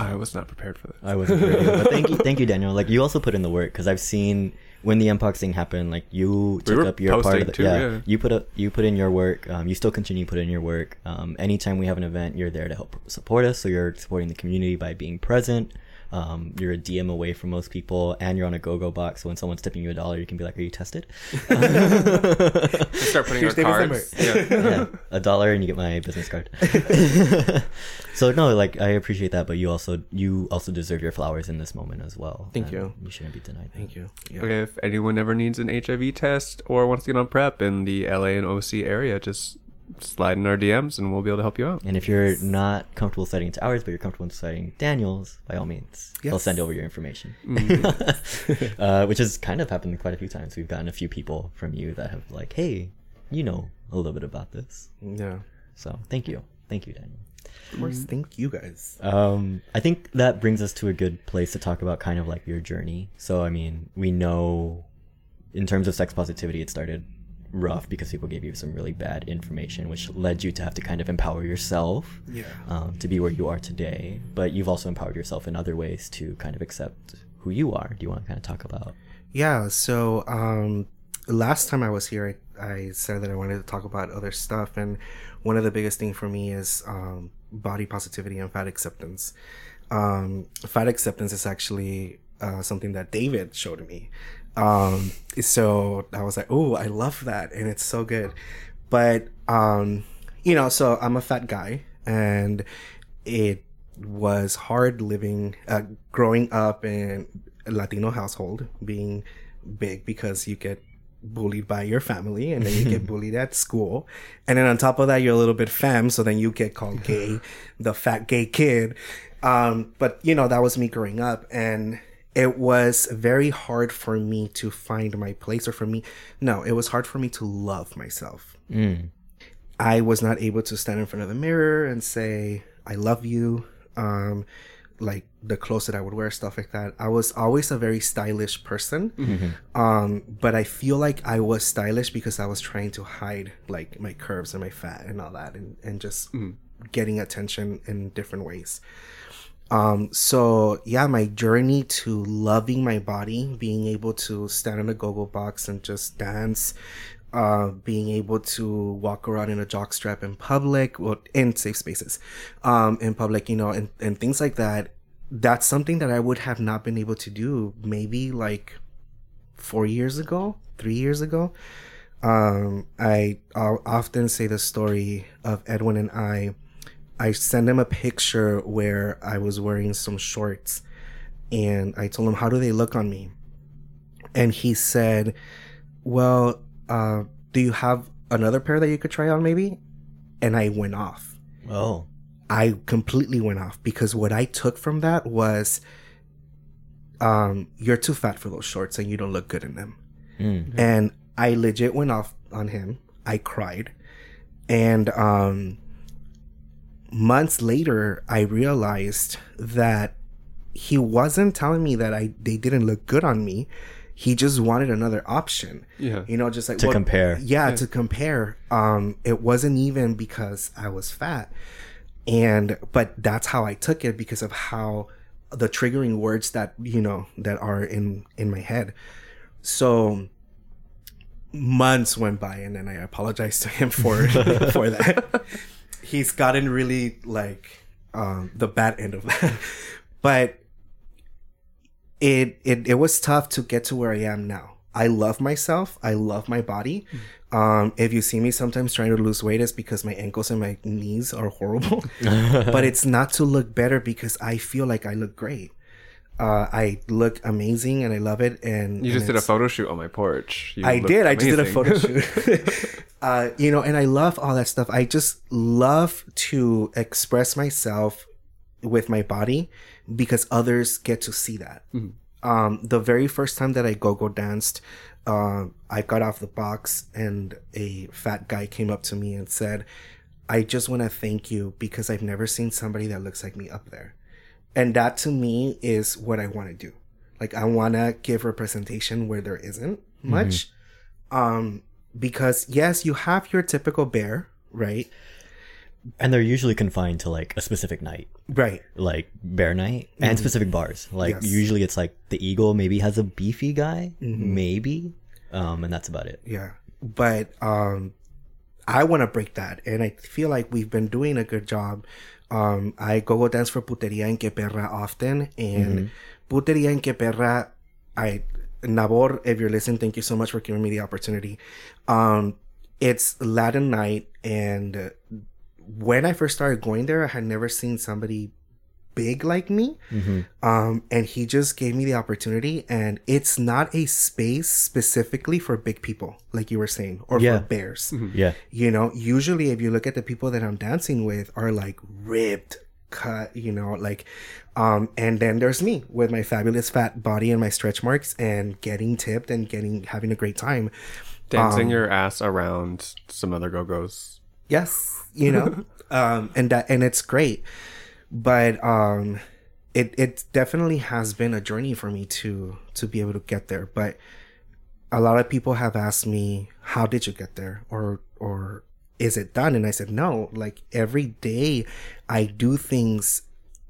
I was not prepared for this. I wasn't ready, but thank you, thank you, Daniel. Like you also put in the work because I've seen when the Mpox thing happened. Like you took up your part of the, too, yeah, yeah. You put up, you put in your work. Um, you still continue to put in your work. Um, anytime we have an event, you're there to help support us. So you're supporting the community by being present. Um, you're a DM away from most people, and you're on a go-go box. So when someone's tipping you a dollar, you can be like, "Are you tested?" We start putting our cards. Yeah. yeah, a dollar and you get my business card. so no, like I appreciate that, but you also you also deserve your flowers in this moment as well. Thank you. You shouldn't be denied. thank you yeah. If anyone ever needs an HIV test or wants to get on prep in the LA and OC area, just slide in our DMs and we'll be able to help you out. And if you're not comfortable citing to ours, but you're comfortable citing Daniel's, by all means, I'll send over your information. Mm-hmm. uh, which has kind of happened quite a few times. We've gotten a few people from you that have like, "Hey, you know a little bit about this." yeah So thank you, thank you, Daniel. of course thank you guys Um, I think that brings us to a good place to talk about kind of like your journey. So, I mean, we know in terms of sex positivity, it started rough because people gave you some really bad information, which led you to have to kind of empower yourself yeah um, to be where you are today. But you've also empowered yourself in other ways to kind of accept who you are. Do you want to kind of talk about? Yeah, so um last time I was here I, I said that I wanted to talk about other stuff and one of the biggest thing for me is um body positivity and fat acceptance. Um fat acceptance is actually uh something that David showed me. Um so I was like, "Oh, I love that and it's so good." But um you know, so I'm a fat guy and it was hard living uh, growing up in a latino household being big because you get bullied by your family and then you get bullied at school. And then on top of that you're a little bit femme so then you get called gay the fat gay kid. Um but you know that was me growing up and it was very hard for me to find my place or for me no it was hard for me to love myself Mm. I was not able to stand in front of the mirror and say, I love you. Um, like the clothes that I would wear, stuff like that. I was always a very stylish person. Um, but I feel like I was stylish because I was trying to hide like my curves and my fat and all that and, and just getting attention in different ways. Um, so yeah, my journey to loving my body, being able to stand in a go-go box and just dance, uh, being able to walk around in a jock strap in public, well, in safe spaces, um, in public, you know, and, and things like that. That's something that I would have not been able to do maybe like four years ago, three years ago. Um, I I'll often say the story of Edwin and I. I sent him a picture where I was wearing some shorts and I told him, How do they look on me? And he said, Well, uh, do you have another pair that you could try on maybe? And I went off. Oh. I completely went off because what I took from that was um, you're too fat for those shorts and you don't look good in them. Mm. And I legit went off on him. I cried. And um, months later, I realized that he wasn't telling me that I they didn't look good on me. He just wanted another option. Yeah. You know, just like To well, compare. Yeah, to compare. Um, it wasn't even because I was fat. And but that's how I took it because of how the triggering words that, you know, that are in in my head. So months went by and then I apologized to him for for that. He's gotten really like um the bad end of that. But it it it was tough to get to where I am now. I love myself. I love my body. Um, if you see me sometimes trying to lose weight, it's because my ankles and my knees are horrible. but it's not to look better because I feel like I look great. Uh, I look amazing and I love it. And You and just did a photo shoot on my porch. You I did. I just did a photo shoot. uh, you know, and I love all that stuff. I just love to express myself with my body because others get to see that. Um, the very first time that I go-go danced, uh, I got off the box and a fat guy came up to me and said, I just want to thank you because I've never seen somebody that looks like me up there. And that to me is what I want to do. Like I want to give representation where there isn't much. Um because yes, you have your typical bear, right? And they're usually confined to like a specific night, Right. like bear night, and specific bars. Like Mm-hmm. Yes. usually it's like the eagle maybe has a beefy guy, Mm-hmm. maybe, um, and that's about it. Yeah. But um I want to break that and I feel like we've been doing a good job. Um I go go dance for Puteria en Que Perra often and Puteria en Que Perra I Nabor if you're listening thank you so much for giving me the opportunity. Um it's Latin night and when I first started going there I had never seen somebody big like me um and he just gave me the opportunity and it's not a space specifically for big people like you were saying or Yeah. for bears Yeah. you know usually if you look at the people that i'm dancing with are like ripped cut you know like um and then there's me with my fabulous fat body and my stretch marks and getting tipped and getting having a great time Dancing Um, your ass around some other go-go's. yes you know um and that and it's great but um it it definitely has been a journey for me to to be able to get there. But a lot of people have asked me how did you get there? or or is it done? And i said no like every day i do things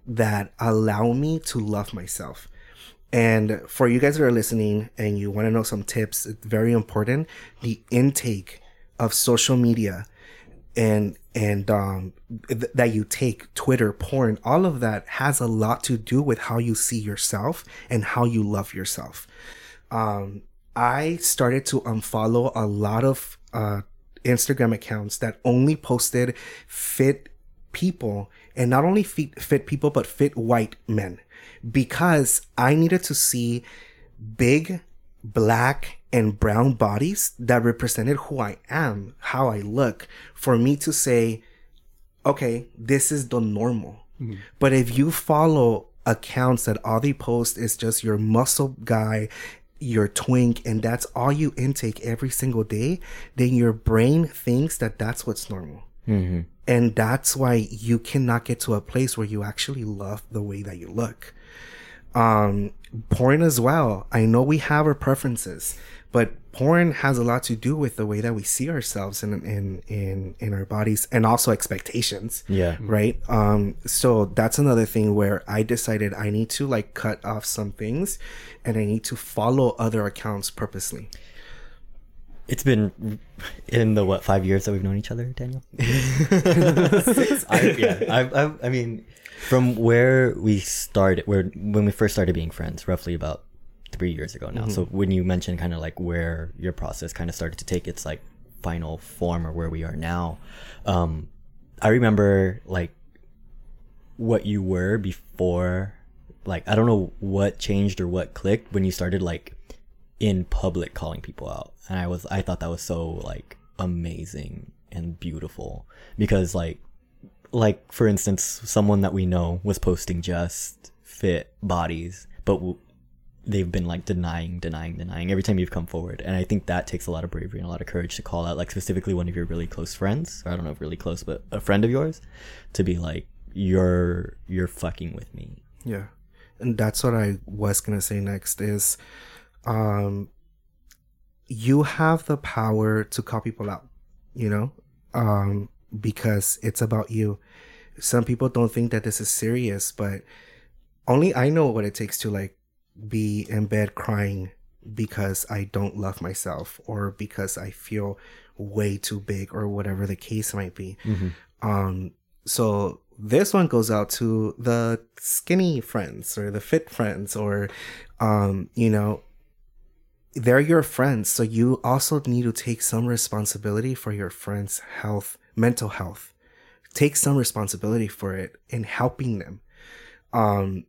that allow me to love myself. And for you guys that are listening and you want to know some tips it's very important. The intake of social media and and um th- that you take twitter porn all of that has a lot to do with how you see yourself and how you love yourself. Um i started to unfollow a lot of uh instagram accounts that only posted fit people and not only fit fit people but fit white men because i needed to see big black and brown bodies that represented who I am, how I look, for me to say, okay, this is the normal. Mm-hmm. But if you follow accounts that all they post is just your muscle guy, your twink, and that's all you intake every single day, then your brain thinks that that's what's normal. Mm-hmm. And that's why you cannot get to a place where you actually love the way that you look. Um, porn as well. I know we have our preferences, but porn has a lot to do with the way that we see ourselves in in in in our bodies and also expectations Yeah. right um so that's another thing where i decided i need to like cut off some things and i need to follow other accounts purposely It's been in the what five years that we've known each other, Daniel. I, yeah, I, I, I mean, from where we started, where when we first started being friends, roughly about three years ago now. So when you mentioned kind of like where your process kind of started to take its like final form or where we are now, um, I remember like what you were before. Like I don't know what changed or what clicked when you started like in public calling people out and i was i thought that was so like amazing and beautiful because like like for instance someone that we know was posting just fit bodies but w- they've been like denying denying denying every time you've come forward and i think that takes a lot of bravery and a lot of courage to call out like specifically one of your really close friends or i don't know if really close but a friend of yours to be like you're you're fucking with me Yeah. And that's what I was to say next is um you have the power to call people out, you know? Um because it's about you. Some people don't think that this is serious, but only I know what it takes to like be in bed crying because I don't love myself or because I feel way too big or whatever the case might be. Um, so this one goes out to the skinny friends or the fit friends or, um, you know, they're your friends. So you also need to take some responsibility for your friends' health, mental health. Take some responsibility for it in helping them. Um,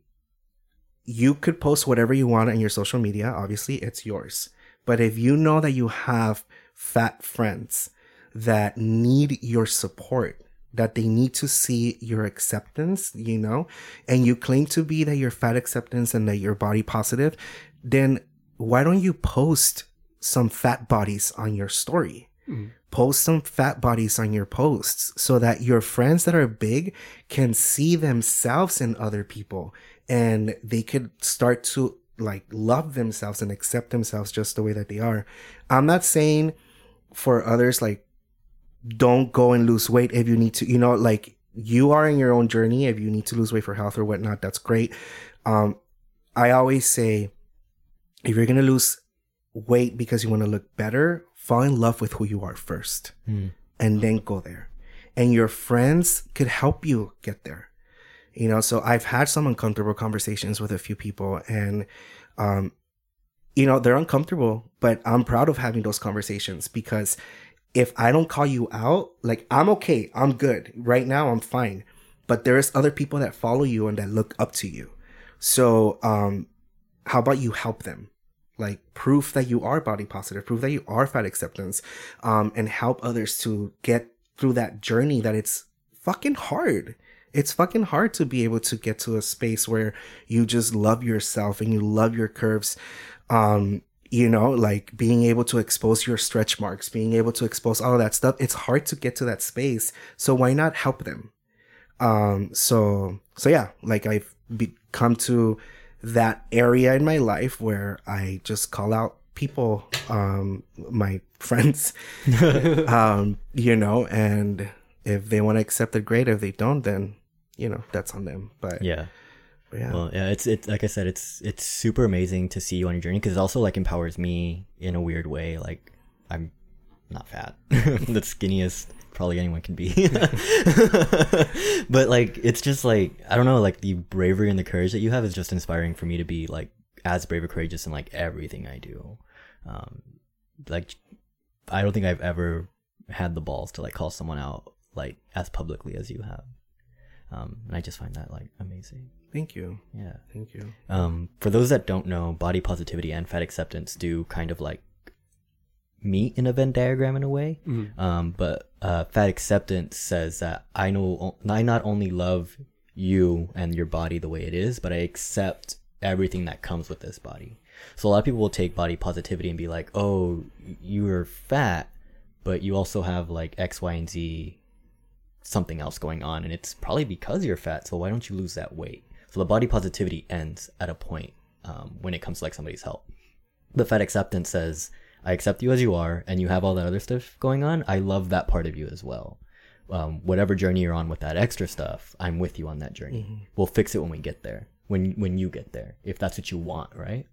you could post whatever you want on your social media. Obviously, it's yours. But if you know that you have fat friends that need your support, that they need to see your acceptance, you know, and you claim to be that you're fat acceptance and that you're body positive, then why don't you post some fat bodies on your story? Post some fat bodies on your posts so that your friends that are big can see themselves in other people and they could start to like love themselves and accept themselves just the way that they are. I'm not saying for others like don't go and lose weight if you need to, you know, like you are in your own journey. If you need to lose weight for health or whatnot, that's great. Um, I always say if you're going to lose weight because you want to look better, fall in love with who you are first and then go there. And your friends could help you get there. You know, so I've had some uncomfortable conversations with a few people and, um, you know, they're uncomfortable, but I'm proud of having those conversations because if I don't call you out, like I'm okay, I'm good. Right now I'm fine. But there's other people that follow you and that look up to you. So, um, how about you help them? Like proof that you are body positive, proof that you are fat acceptance, um, and help others to get through that journey that it's fucking hard. It's fucking hard to be able to get to a space where you just love yourself and you love your curves. Um, you know, like being able to expose your stretch marks, being able to expose all of that stuff. It's hard to get to that space. So why not help them? Um, so, so yeah, like I've be- come to that area in my life where I just call out people, um, my friends, um, you know, and if they want to accept it, great. If they don't, then, you know, that's on them. But yeah but yeah. Well, yeah, it's it's like I said, it's it's super amazing to see you on your journey because it also like empowers me in a weird way. Like I'm not fat, the skinniest probably anyone can be, but like it's just like I don't know, like the bravery and the courage that you have is just inspiring for me to be like as brave or courageous in like everything I do. Um, like I don't think I've ever had the balls to like call someone out like as publicly as you have. Um, and I just find that like amazing. Thank you. Yeah. Thank you. Um, for those that don't know, body positivity and fat acceptance do kind of like meet in a Venn diagram in a way. Um, but uh, fat acceptance says that I know I not only love you and your body the way it is, but I accept everything that comes with this body. So a lot of people will take body positivity and be like, "Oh, you're fat, but you also have like X, Y, and Z something else going on, and it's probably because you're fat. So why don't you lose that weight? So the body positivity ends at a point um, when it comes to like somebody's health. The fat acceptance says, I accept you as you are, and you have all that other stuff going on. I love that part of you as well. Um, whatever journey you're on with that extra stuff, I'm with you on that journey. We'll fix it when we get there. When when you get there, if that's what you want, right?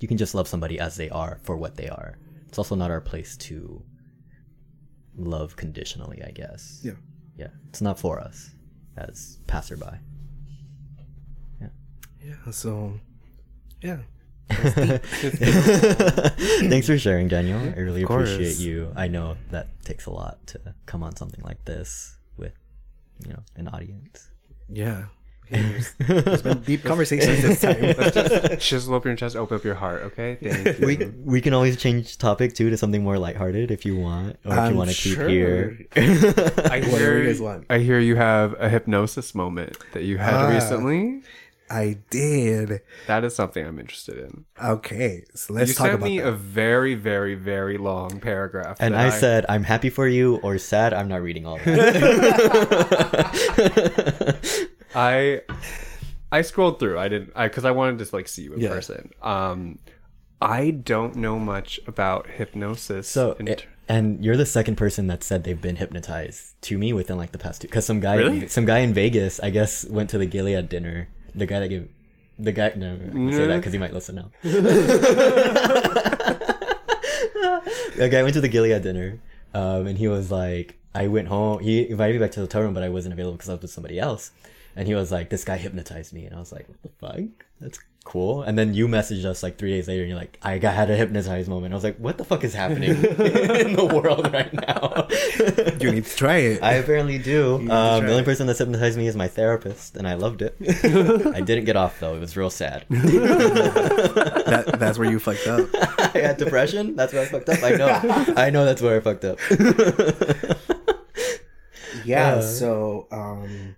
You can just love somebody as they are for what they are. It's also not our place to love conditionally, I guess. Yeah. Yeah, it's not for us as passerby. Yeah. Yeah. So, yeah. Thanks for sharing, Daniel. I really appreciate you. I know that takes a lot to come on something like this with, you know, an audience. Yeah. There's, there's been deep conversations this time. Just chisel up your chest, open up your heart. Okay, thank you. We we can always change topic too to something more lighthearted if you want, or if I'm you want to keep here. I hear, you guys want. I hear you have a hypnosis moment that you had Ah. recently. I did. That is something I'm interested in. Okay, so let's you talk sent about me that. a very, very, very long paragraph. And that I said, I'm happy for you, or sad. I'm not reading all that. I I scrolled through. I didn't because I wanted to like see you in Yeah. person. Um, I don't know much about hypnosis. So, in it- and you're the second person that said they've been hypnotized to me within like the past two. Because some guy, Really? some guy in Vegas, I guess, went to the Gilead dinner. The guy that gave, the guy. No, no, no, I say that because he might listen now. the guy went to the Gilead dinner, um, and he was like, I went home. He invited me back to the hotel room, but I wasn't available because I was with somebody else. And he was like, "This guy hypnotized me," and I was like, "What the fuck? That's cool." And then you messaged us like three days later, and you're like, "I got had a hypnotized moment." I was like, "What the fuck is happening in the world right now?" You need to try it. I apparently do. Um, the only it. person that's hypnotized me is my therapist, and I loved it. I didn't get off though; it was real sad. that, that's where you fucked up. I had depression. That's where I fucked up. I know. I know that's where I fucked up. Yeah. Uh. so, um,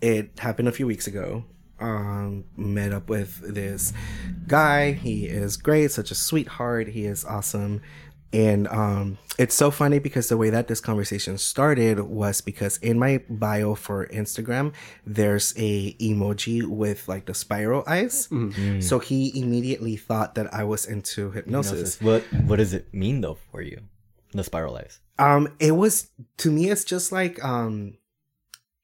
it happened a few weeks ago. Um, met up with this guy. He is great, such a sweetheart. He is awesome. And um, it's so funny because the way that this conversation started was because in my bio for Instagram, there's a emoji with like the spiral eyes. So he immediately thought that I was into hypnosis. What What does it mean though for you? The spiral eyes. Um, it was to me, it's just like um,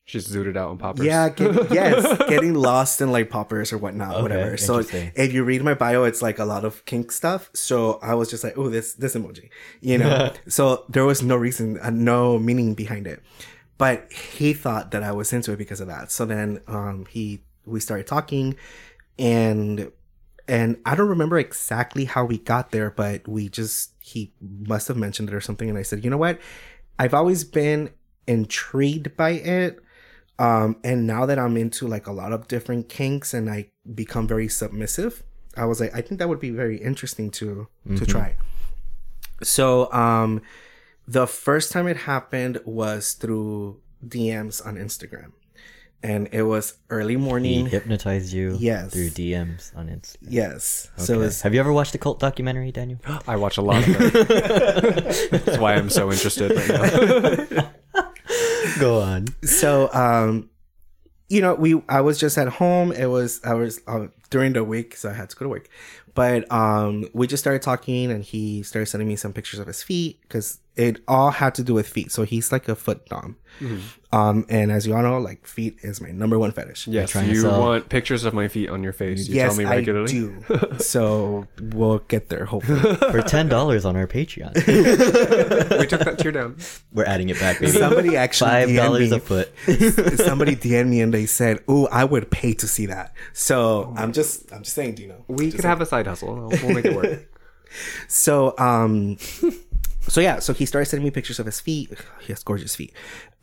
She's zooted out on poppers. Yeah, get, yes, getting lost in like poppers or whatnot, Okay, whatever. So if you read my bio, it's like a lot of kink stuff. So I was just like, oh, this this emoji, you know. so there was no reason, uh, no meaning behind it, but he thought that I was into it because of that. So then um, he we started talking, and and I don't remember exactly how we got there, but we just he must have mentioned it or something, and I said, you know what, I've always been intrigued by it um and now that i'm into like a lot of different kinks and i become very submissive i was like i think that would be very interesting to to try so um the first time it happened was through dms on instagram and it was early morning. He morning hypnotized you. Yes. Through DMs on Instagram. yes so Okay. it's Have you ever watched the cult documentary, Daniel? I watch a lot of it. That's why I'm so interested right now. Go on. so um you know we i was just at home it was i was uh, during the week so i had to go to work but um we just started talking and he started sending me some pictures of his feet because it all had to do with feet so he's like a foot dom um and as you all know like feet is my number one fetish Yes, trying you sell- want pictures of my feet on your face. You yes tell me i regularly. do so we'll get there hopefully For ten dollars on our Patreon, we took that tier down. we're adding it back, baby. somebody actually Five dollars a foot. somebody DM'd me and they said, "Oh, I would pay to see that." So I'm just, I'm just saying, Dino. We Just could have a side hustle. We'll make it work. So, um, so yeah, so he started sending me pictures of his feet. He has gorgeous feet,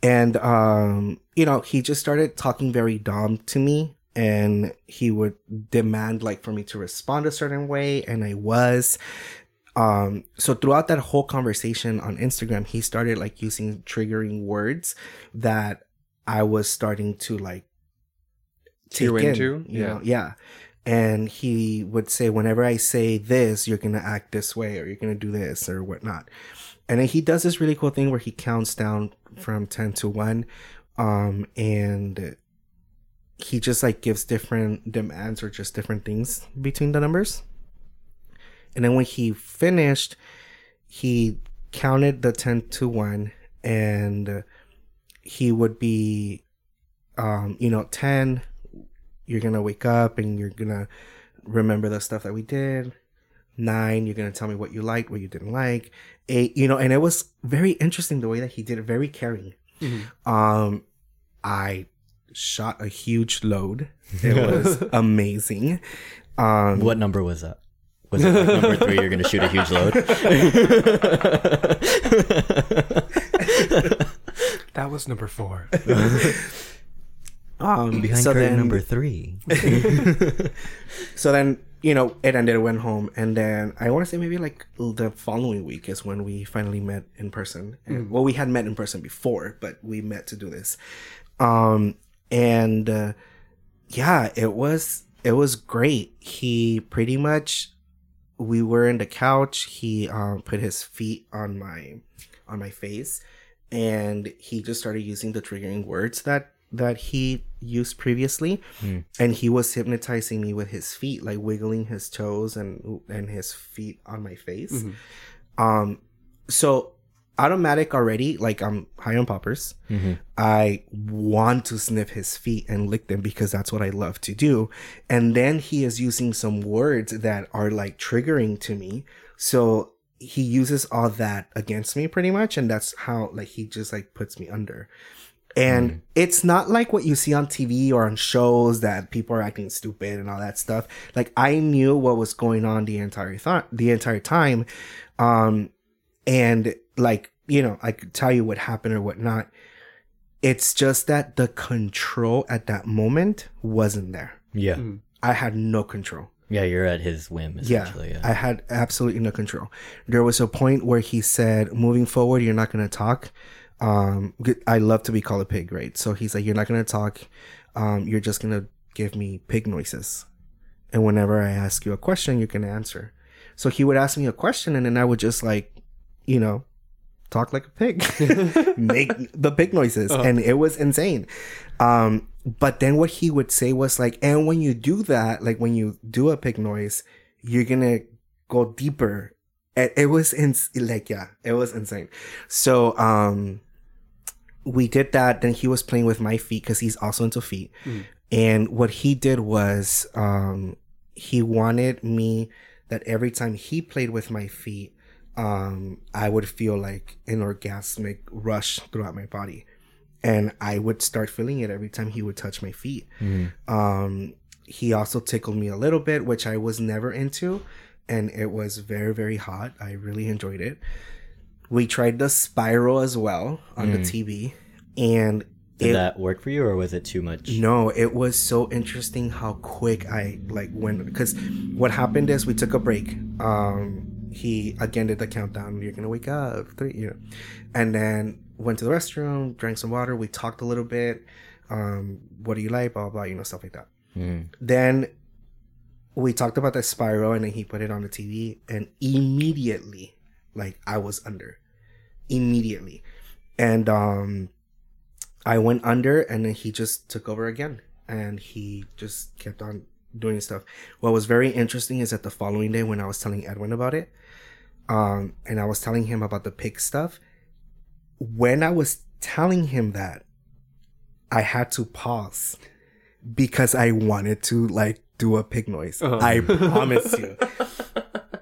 and um, you know, he just started talking very dom to me, and he would demand like for me to respond a certain way, and I was. Um, so throughout that whole conversation on Instagram, he started like using triggering words that I was starting to like Tear take in, you Yeah. know? yeah. And he would say, whenever I say this, you're gonna act this way, or you're gonna do this, or whatnot. and then he does this really cool thing where he counts down from 10 to 1 um and he just like gives different demands or just different things between the numbers and then when he finished he counted the 10 to 1 and he would be um you know 10 you're gonna wake up and you're gonna remember the stuff that we did nine you're gonna tell me what you liked what you didn't like eight you know and it was very interesting the way that he did it very caring um i shot a huge load it was amazing um What number was that? Was it like number three? You're gonna shoot a huge load. That was number four. um Behind so curtain then- number three. so then you know it ended went home and then i want to say maybe like the following week is when we finally met in person. And, well we had met in person before but we met to do this. Um and uh, yeah it was it was great. He pretty much we were in the couch. He um put his feet on my on my face and he just started using the triggering words that that he used previously hmm. and he was hypnotizing me with his feet like wiggling his toes and and his feet on my face. Mm-hmm. Um so automatic already like i'm high on poppers. Mm-hmm. I want to sniff his feet and lick them because that's what i love to do. And then he is using some words that are like triggering to me. So he uses all that against me pretty much and that's how like he just like puts me under and it's not like what you see on TV or on shows that people are acting stupid and all that stuff. Like I knew what was going on the entire th- the entire time, um, and like you know I could tell you what happened or what not. It's just that the control at that moment wasn't there. Yeah. I had no control. Yeah, you're at his whim Yeah. Yeah. I had absolutely no control. There was a point where he said, "Moving forward, you're not going to talk." Um, I love to be called a pig, right? So he's like, "You're not going to talk. Um, you're just going to give me pig noises, and whenever I ask you a question, you can answer." So he would ask me a question, and then I would just like, you know, talk like a pig, make the pig noises, and it was insane. Um, but then what he would say was like, and when you do that, like when you do a pig noise, you're gonna go deeper. And it was in like yeah, it was insane. So um, we did that. Then he was playing with my feet because he's also into feet. And what he did was um, he wanted me that every time he played with my feet, um, I would feel like an orgasmic rush throughout my body. And I would start feeling it every time he would touch my feet. Um, he also tickled me a little bit, which I was never into. And it was very, very hot. I really enjoyed it. We tried the spiral as well on the TV. And Did it, that work for you, or was it too much? no, it was so interesting how quick I like went because what happened is we took a break. Um he again did the countdown, you're gonna wake up, three, you know. And then went to the restroom, drank some water, we talked a little bit. Um, what do you like? Blah blah, blah you know, stuff like that. Mm. Then we talked about the spiral and then he put it on the TV and immediately like I was under. Immediately. And um I went under and then he just took over again and he just kept on doing stuff. What was very interesting is that the following day when I was telling Edwin about it, um, and I was telling him about the pig stuff, when I was telling him that, I had to pause because I wanted to like do a pig noise. I promise you.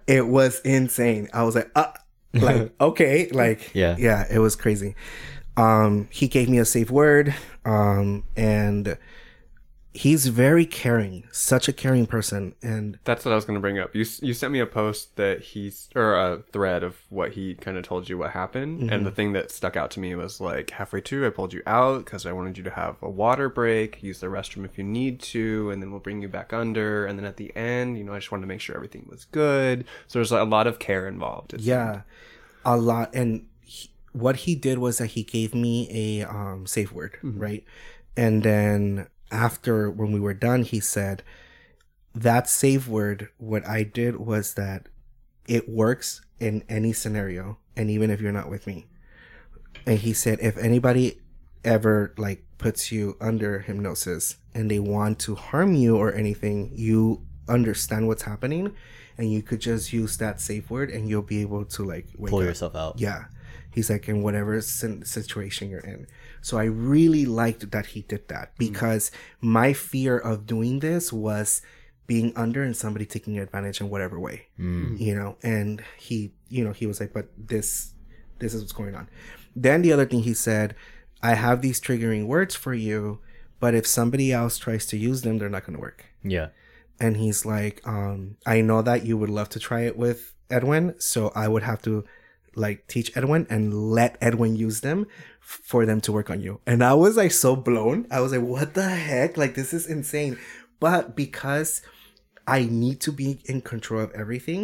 It was insane. I was like, uh, like, okay, like, Yeah. yeah, it was crazy. Um, he gave me a safe word, um, and he's very caring, such a caring person, and That's what I was going to bring up. You you sent me a post that he's or a thread of what he kind of told you what happened, and the thing that stuck out to me was like halfway through, I pulled you out because I wanted you to have a water break, use the restroom if you need to, and then we'll bring you back under. And then at the end, you know, I just wanted to make sure everything was good. So there's a lot of care involved. Yeah, a lot. And he, what he did was that he gave me a um, safe word, right? And then after when we were done, he said that safe word. What I did was that it works in any scenario. and even if you're not with me. And he said, if anybody ever like puts you under hypnosis and they want to harm you or anything, you understand what's happening, and you could just use that safe word, and you'll be able to like Pull up. yourself out. Yeah. He's like, in whatever sin- situation you're in. So I really liked that he did that mm. because my fear of doing this was being under and somebody taking advantage in whatever way, mm. Mm. you know? And he, you know, he was like, but this, this is what's going on. Then the other thing he said, I have these triggering words for you, but if somebody else tries to use them, they're not going to work Yeah. and he's like um i know that you would love to try it with edwin so i would have to like teach edwin and let edwin use them for them to work on you and i was like so blown i was like what the heck like this is insane but because i need to be in control of everything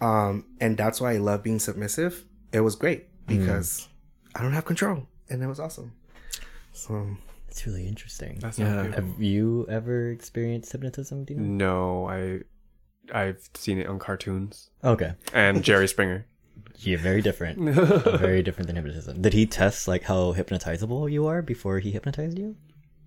um and that's why i love being submissive it was great because i don't have control and it was awesome so It's really interesting. That's Yeah. not Have you ever experienced hypnotism, Dino? No, I I've seen it on cartoons Okay. and Jerry Springer. Yeah, very different. very different than hypnotism. Did he test like how hypnotizable you are before he hypnotized you?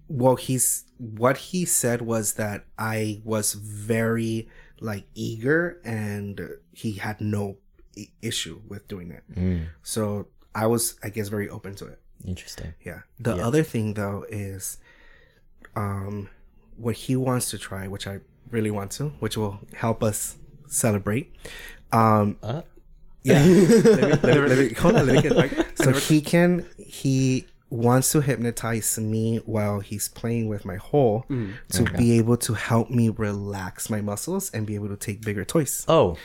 well he's what he said was that i was very like eager and he had no I- issue with doing it Mm, so i was i guess very open to it interesting. yeah the Yeah. other thing though is um what he wants to try which i really want to which will help us celebrate um Uh, yeah. let me, let me, let me, hold on, let me get So he can he wants to hypnotize me while he's playing with my hole mm, to be able to help me relax my muscles and be able to take bigger toys oh,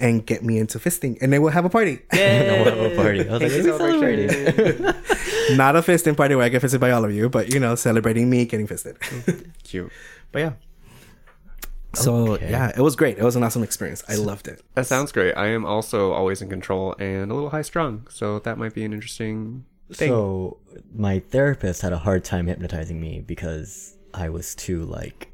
and get me into fisting and then we'll have a party. no, we'll have a party. I was like, what are? Not a fisting party where I get fisted by all of you, but you know, celebrating me getting fisted. Cute. but yeah. So Okay. yeah, it was great. It was an awesome experience. I loved it. That sounds great. I am also always in control and a little high strung, so that might be an interesting thing. So my therapist had a hard time hypnotizing me because I was too like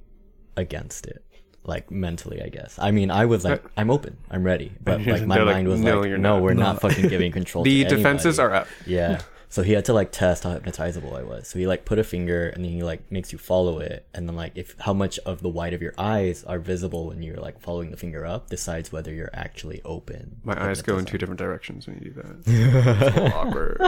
against it. Like mentally, I guess. I mean, I was like, I'm open, I'm ready, but like my They're like, mind was "No, like, you're no, not." we're not fucking giving control. the to defenses anybody. are up. Yeah. So he had to like test how hypnotizable I was. So he like put a finger and then he like makes you follow it, and then like if how much of the white of your eyes are visible when you're like following the finger up decides whether you're actually open. My eyes go in two different directions when you do that. A awkward.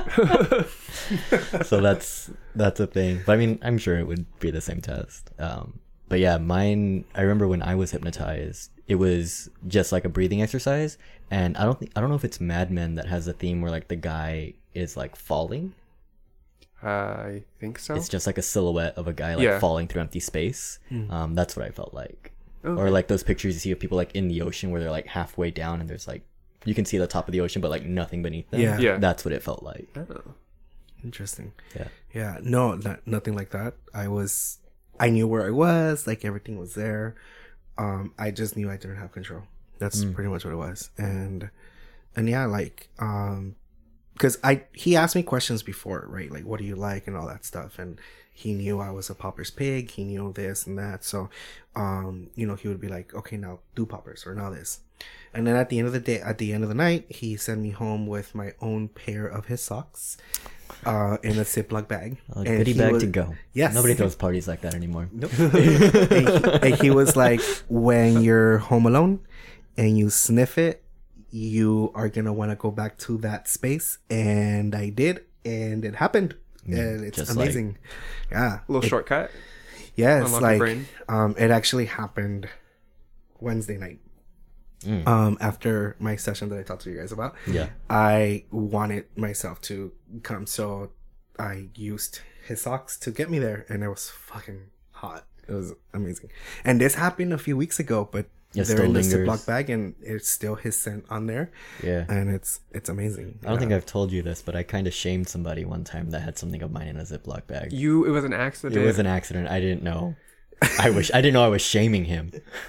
so that's that's a thing. But I mean, I'm sure it would be the same test. Um, but yeah, mine. I remember when I was hypnotized, it was just like a breathing exercise, and I don't think I don't know if it's Mad Men that has a theme where like the guy is like falling. I think so. It's just like a silhouette of a guy like Yeah. falling through empty space. Um, that's what I felt like. Okay. Or like those pictures you see of people like in the ocean where they're like halfway down and there's like you can see the top of the ocean but like nothing beneath them. Yeah. Yeah. That's what it felt like. Oh. Interesting. Yeah. Yeah, no, not, nothing like that. I was, I knew where I was, like everything was there. Um, I just knew I didn't have control. That's pretty much what it was. And, and yeah, like, um, cause I, he asked me questions before, right? Like, what do you like and all that stuff. And he knew I was a popper's pig. He knew this and that. So, um, you know, he would be like, okay, now do poppers or now this. And then at the end of the day, at the end of the night, he sent me home with my own pair of his socks, uh, in a Ziploc bag. A And goodie bag was- to go. Yes. Nobody throws parties like that anymore. Nope. and, he, and he was like, when you're home alone and you sniff it, you are gonna want to go back to that space. And I did, and it happened. and it's just like- amazing. yeah. A little shortcut. Yeah, it's Unlock like brain. um, it actually happened Wednesday night. Mm. Um, after my session that I talked to you guys about, Yeah. I wanted myself to come, so I used his socks to get me there, and it was fucking hot. It was amazing. And this happened a few weeks ago, but It they're still in the lingers. Ziploc bag, and it's still his scent on there, Yeah. and it's it's amazing. I don't think I've told you this, but I kind of shamed somebody one time that had something of mine in a Ziploc bag. You. It was an accident. It was an accident. I didn't know. I wish I didn't know I was shaming him,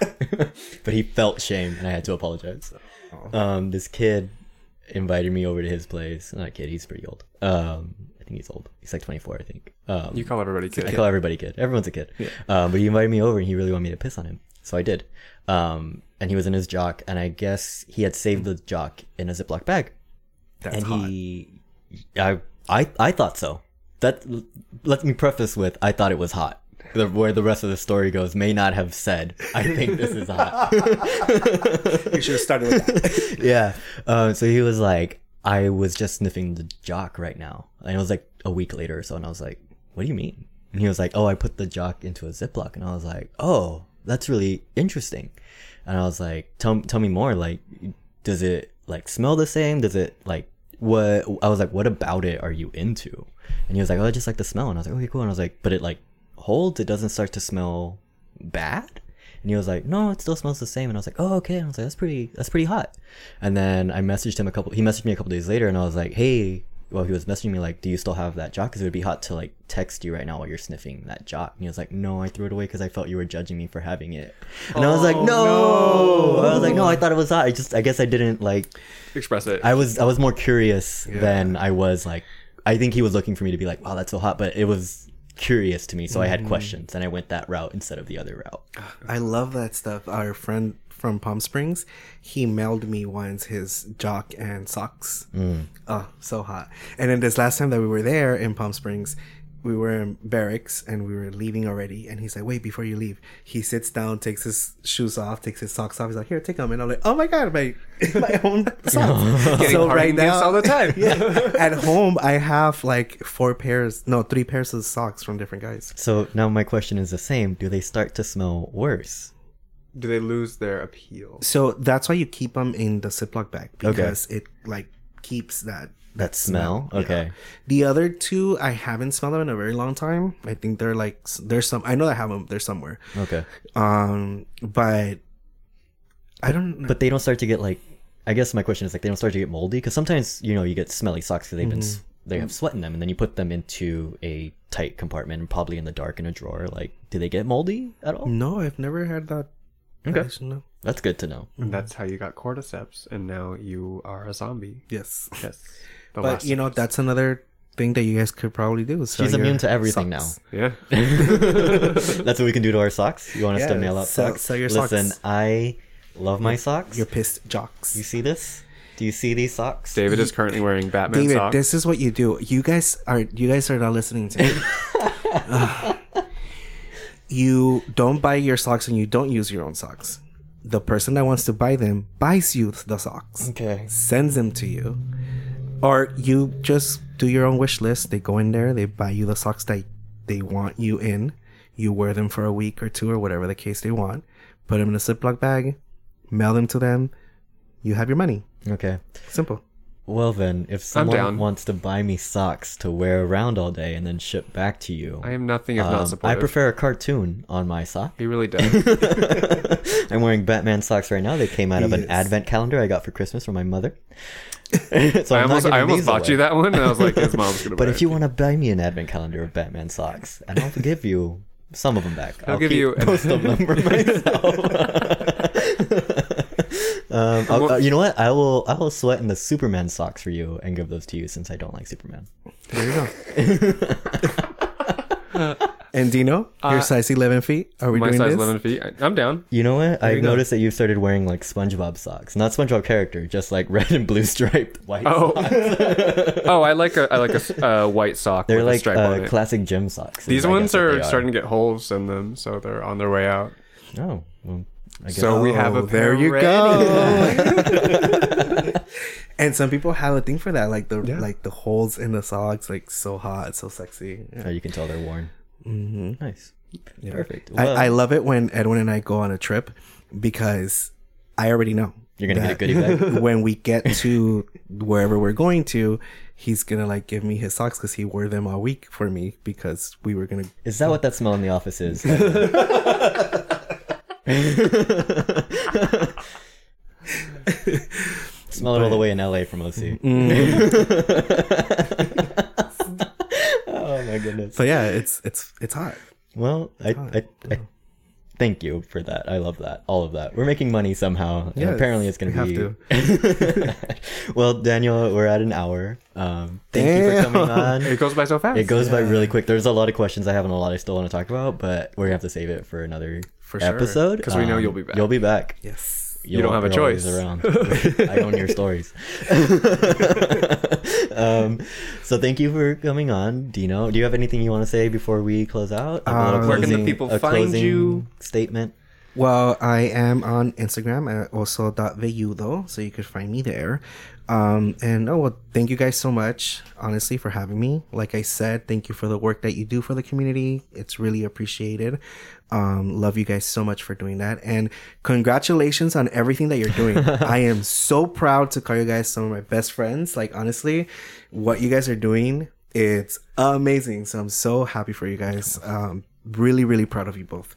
but he felt shame, and I had to apologize. Um, this kid invited me over to his place. Not a kid; he's pretty old. Um, I think he's old. He's like twenty four, I think. Um, You call everybody kid. I call everybody kid. Everyone's a kid. Um, but he invited me over and he really wanted me to piss on him. So I did. Um, and he was in his jock and I guess he had saved the jock in a Ziploc bag. That's and hot. he, I, I, I thought so. That let me preface with I thought it was hot. The, where the rest of the story goes may not have said I think this is hot. You should have started with that. yeah. Uh, so he was like, I was just sniffing the jock right now. And it was like a week later or so. And I was like, what do you mean? And he was like, oh, I put the jock into a Ziploc. And I was like, oh, that's really interesting. And I was like, tell, tell me more. Like, does it like smell the same? Does it like, what? I was like, what about it are you into? And he was like, oh, I just like the smell. And I was like, okay, cool. And I was like, but it like holds, it doesn't start to smell bad? And he was like, "No, it still smells the same." And I was like, "Oh, okay." And I was like, "That's pretty. That's pretty hot." And then I messaged him a couple. He messaged me a couple days later, and I was like, "Hey." Well, he was messaging me like, "Do you still have that jock? Because it would be hot to like text you right now while you're sniffing that jock." And he was like, "No, I threw it away because I felt you were judging me for having it." And I was like, Oh, no. no. I was like, "No, I thought it was hot. I just, I guess I didn't like. Express it. I was, I was more curious Yeah. than I was like. I think he was looking for me to be like, "Wow, that's so hot," but it was curious to me, so I had mm-hmm. questions, and I went that route instead of the other route. I love that stuff. Our friend from Palm Springs, he mailed me once his jock and socks. Mm. Oh, so hot. And then this last time that we were there in Palm Springs, we were in barracks and we were leaving already. And he's like, wait, before you leave. He sits down, takes his shoes off, takes his socks off. He's like, here, take them. And I'm like, oh my God, my, my own socks. Getting so right now, all the time. yeah, at home, I have like four pairs, no, three pairs of socks from different guys. So now my question is the same. Do they start to smell worse? Do they lose their appeal? So that's why you keep them in the Ziploc bag because it like keeps that That smell? Yeah. Okay. The other two, I haven't smelled them in a very long time. I think they're like there's some. I know I have them. They're somewhere. Okay. Um, but I don't. know. But they don't start to get like I guess my question is like they don't start to get moldy because sometimes you know you get smelly socks because they've been they have sweat in them and then you put them into a tight compartment probably in the dark in a drawer. Like, do they get moldy at all? no, I've never had that. Okay. I should know. That's good to know. And that's how you got cordyceps, and now you are a zombie. Yes, Yes. The but you know that's another thing that you guys could probably do. She's immune to everything socks. Yeah. That's what we can do to our socks. You want us to Yeah, mail out sell- socks? sell your Listen, socks. I love my socks. You're pissed jocks. You see this? Do you see these socks? David is currently wearing Batman David, socks. this is what you do. You guys are you guys are not listening to me. You don't buy your socks and you don't use your own socks. The person that wants to buy them buys you the socks, Okay. sends them to you, or you just do your own wish list. They go in there, they buy you the socks that they want you in. You wear them for a week or two or whatever the case they want. Put them in a Ziploc bag, mail them to them. You have your money. Okay. Simple. Well then, if someone down. wants to buy me socks to wear around all day and then ship back to you, I am nothing if um, not supportive. I prefer a cartoon on my sock. He really does. I'm wearing Batman socks right now. They came out of an Yes. advent calendar I got for Christmas from my mother. so I almost, I almost bought away. you that one, and I was like, his mom's gonna. But buy if you want to buy me an advent calendar of Batman socks, and I'll give you some of them back. I'll give you an- most of them for myself. Um, I'll- uh, you know what? I will. I will sweat in the Superman socks for you and give those to you since I don't like Superman. There you go. and Dino, your Uh, size 11 feet. Are we my doing size this? eleven feet, I, I'm down. You know what? I've you go. noticed that you've started wearing like SpongeBob socks, not SpongeBob character, just like red and blue striped white. Oh, socks. oh, I like a I like a s- uh, white sock They're with a like stripe on uh, it. classic gym socks. These ones guess what are, starting to get holes in them, so they're on their way out. Oh, well, I guess. So we have a Oh, there you ready. go. and some people have a thing for that, like the Yeah. like the holes in the socks, like so hot, so sexy. oh, you can tell they're worn. hmm Nice. Yeah. Perfect. Well, I, I love it when Edwin and I go on a trip because I already know You're gonna get a that goodie bag? when we get to wherever we're going to. He's gonna like give me his socks because he wore them all week for me because we were gonna Is that what that smell in the office is? Smell it all the way in LA from OC. oh my goodness. But yeah, it's it's it's hot. Well, I, I, I thank you for that. I love that. All of that. We're making money somehow. and apparently it's going we to be. well, Daniel, we're at an hour. Um, thank you for coming on. It goes by so fast. It goes by really quick. There's a lot of questions I have and a lot I still want to talk about, but we're gonna have to save it for another For sure. episode 'Cause we know Um, you'll be back. You'll be back. Yes. You don't have a you're always choice. Around. I own your stories. um, so thank you for coming on, Dino. Do you have anything you want to say before we close out? Like a Um, Where can the closing- people a find you? Statement. Well, I am on Instagram at also though, so you could find me there. Um, and oh well, thank you guys so much, honestly, for having me. Like I said, thank you for the work that you do for the community. It's really appreciated. Um, love you guys so much for doing that, and congratulations on everything that you're doing. I am so proud to call you guys some of my best friends. Like honestly, what you guys are doing, it's amazing. So I'm so happy for you guys. Um, really, really proud of you both.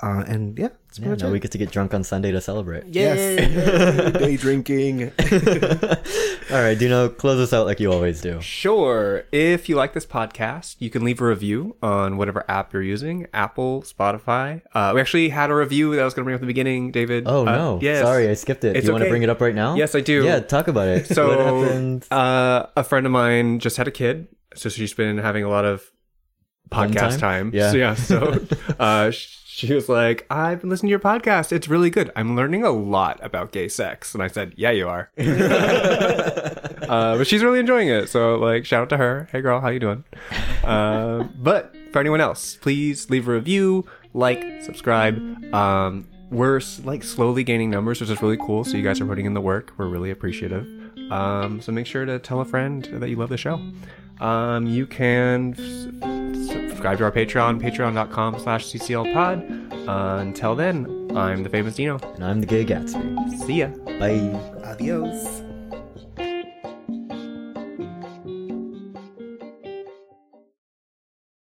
Uh, and yeah, that's Yeah, now it. we get to get drunk on Sunday to celebrate. Yes. Day drinking. All right, Dino, close us out like you always do. Sure. If you like this podcast, you can leave a review on whatever app you're using Apple, Spotify. Uh, we actually had a review that I was going to bring up at the beginning, David. Oh Uh, no! yes. Sorry, I skipped it. It's do you want to bring it up right now? Yes, I do. Yeah, talk about it. So, what happened? uh, a friend of mine just had a kid, so she's been having a lot of podcast time? time. Yeah. So, yeah. So, uh, sh- she was like, "I've been listening to your podcast. It's really good. I'm learning a lot about gay sex." And I said, "Yeah, you are." uh, but she's really enjoying it. So, like, shout out to her. Hey, girl, how you doing? Uh, but for anyone else, please leave a review, like, subscribe. Um, we're like slowly gaining numbers, which is really cool. So you guys are putting in the work. We're really appreciative. Um, so make sure to tell a friend that you love the show. Um, you can s- subscribe to our Patreon, patreon.com slash cclpod. Uh, until then, I'm the famous Dino. And I'm the gay Gatsby. See ya. Bye. Adios.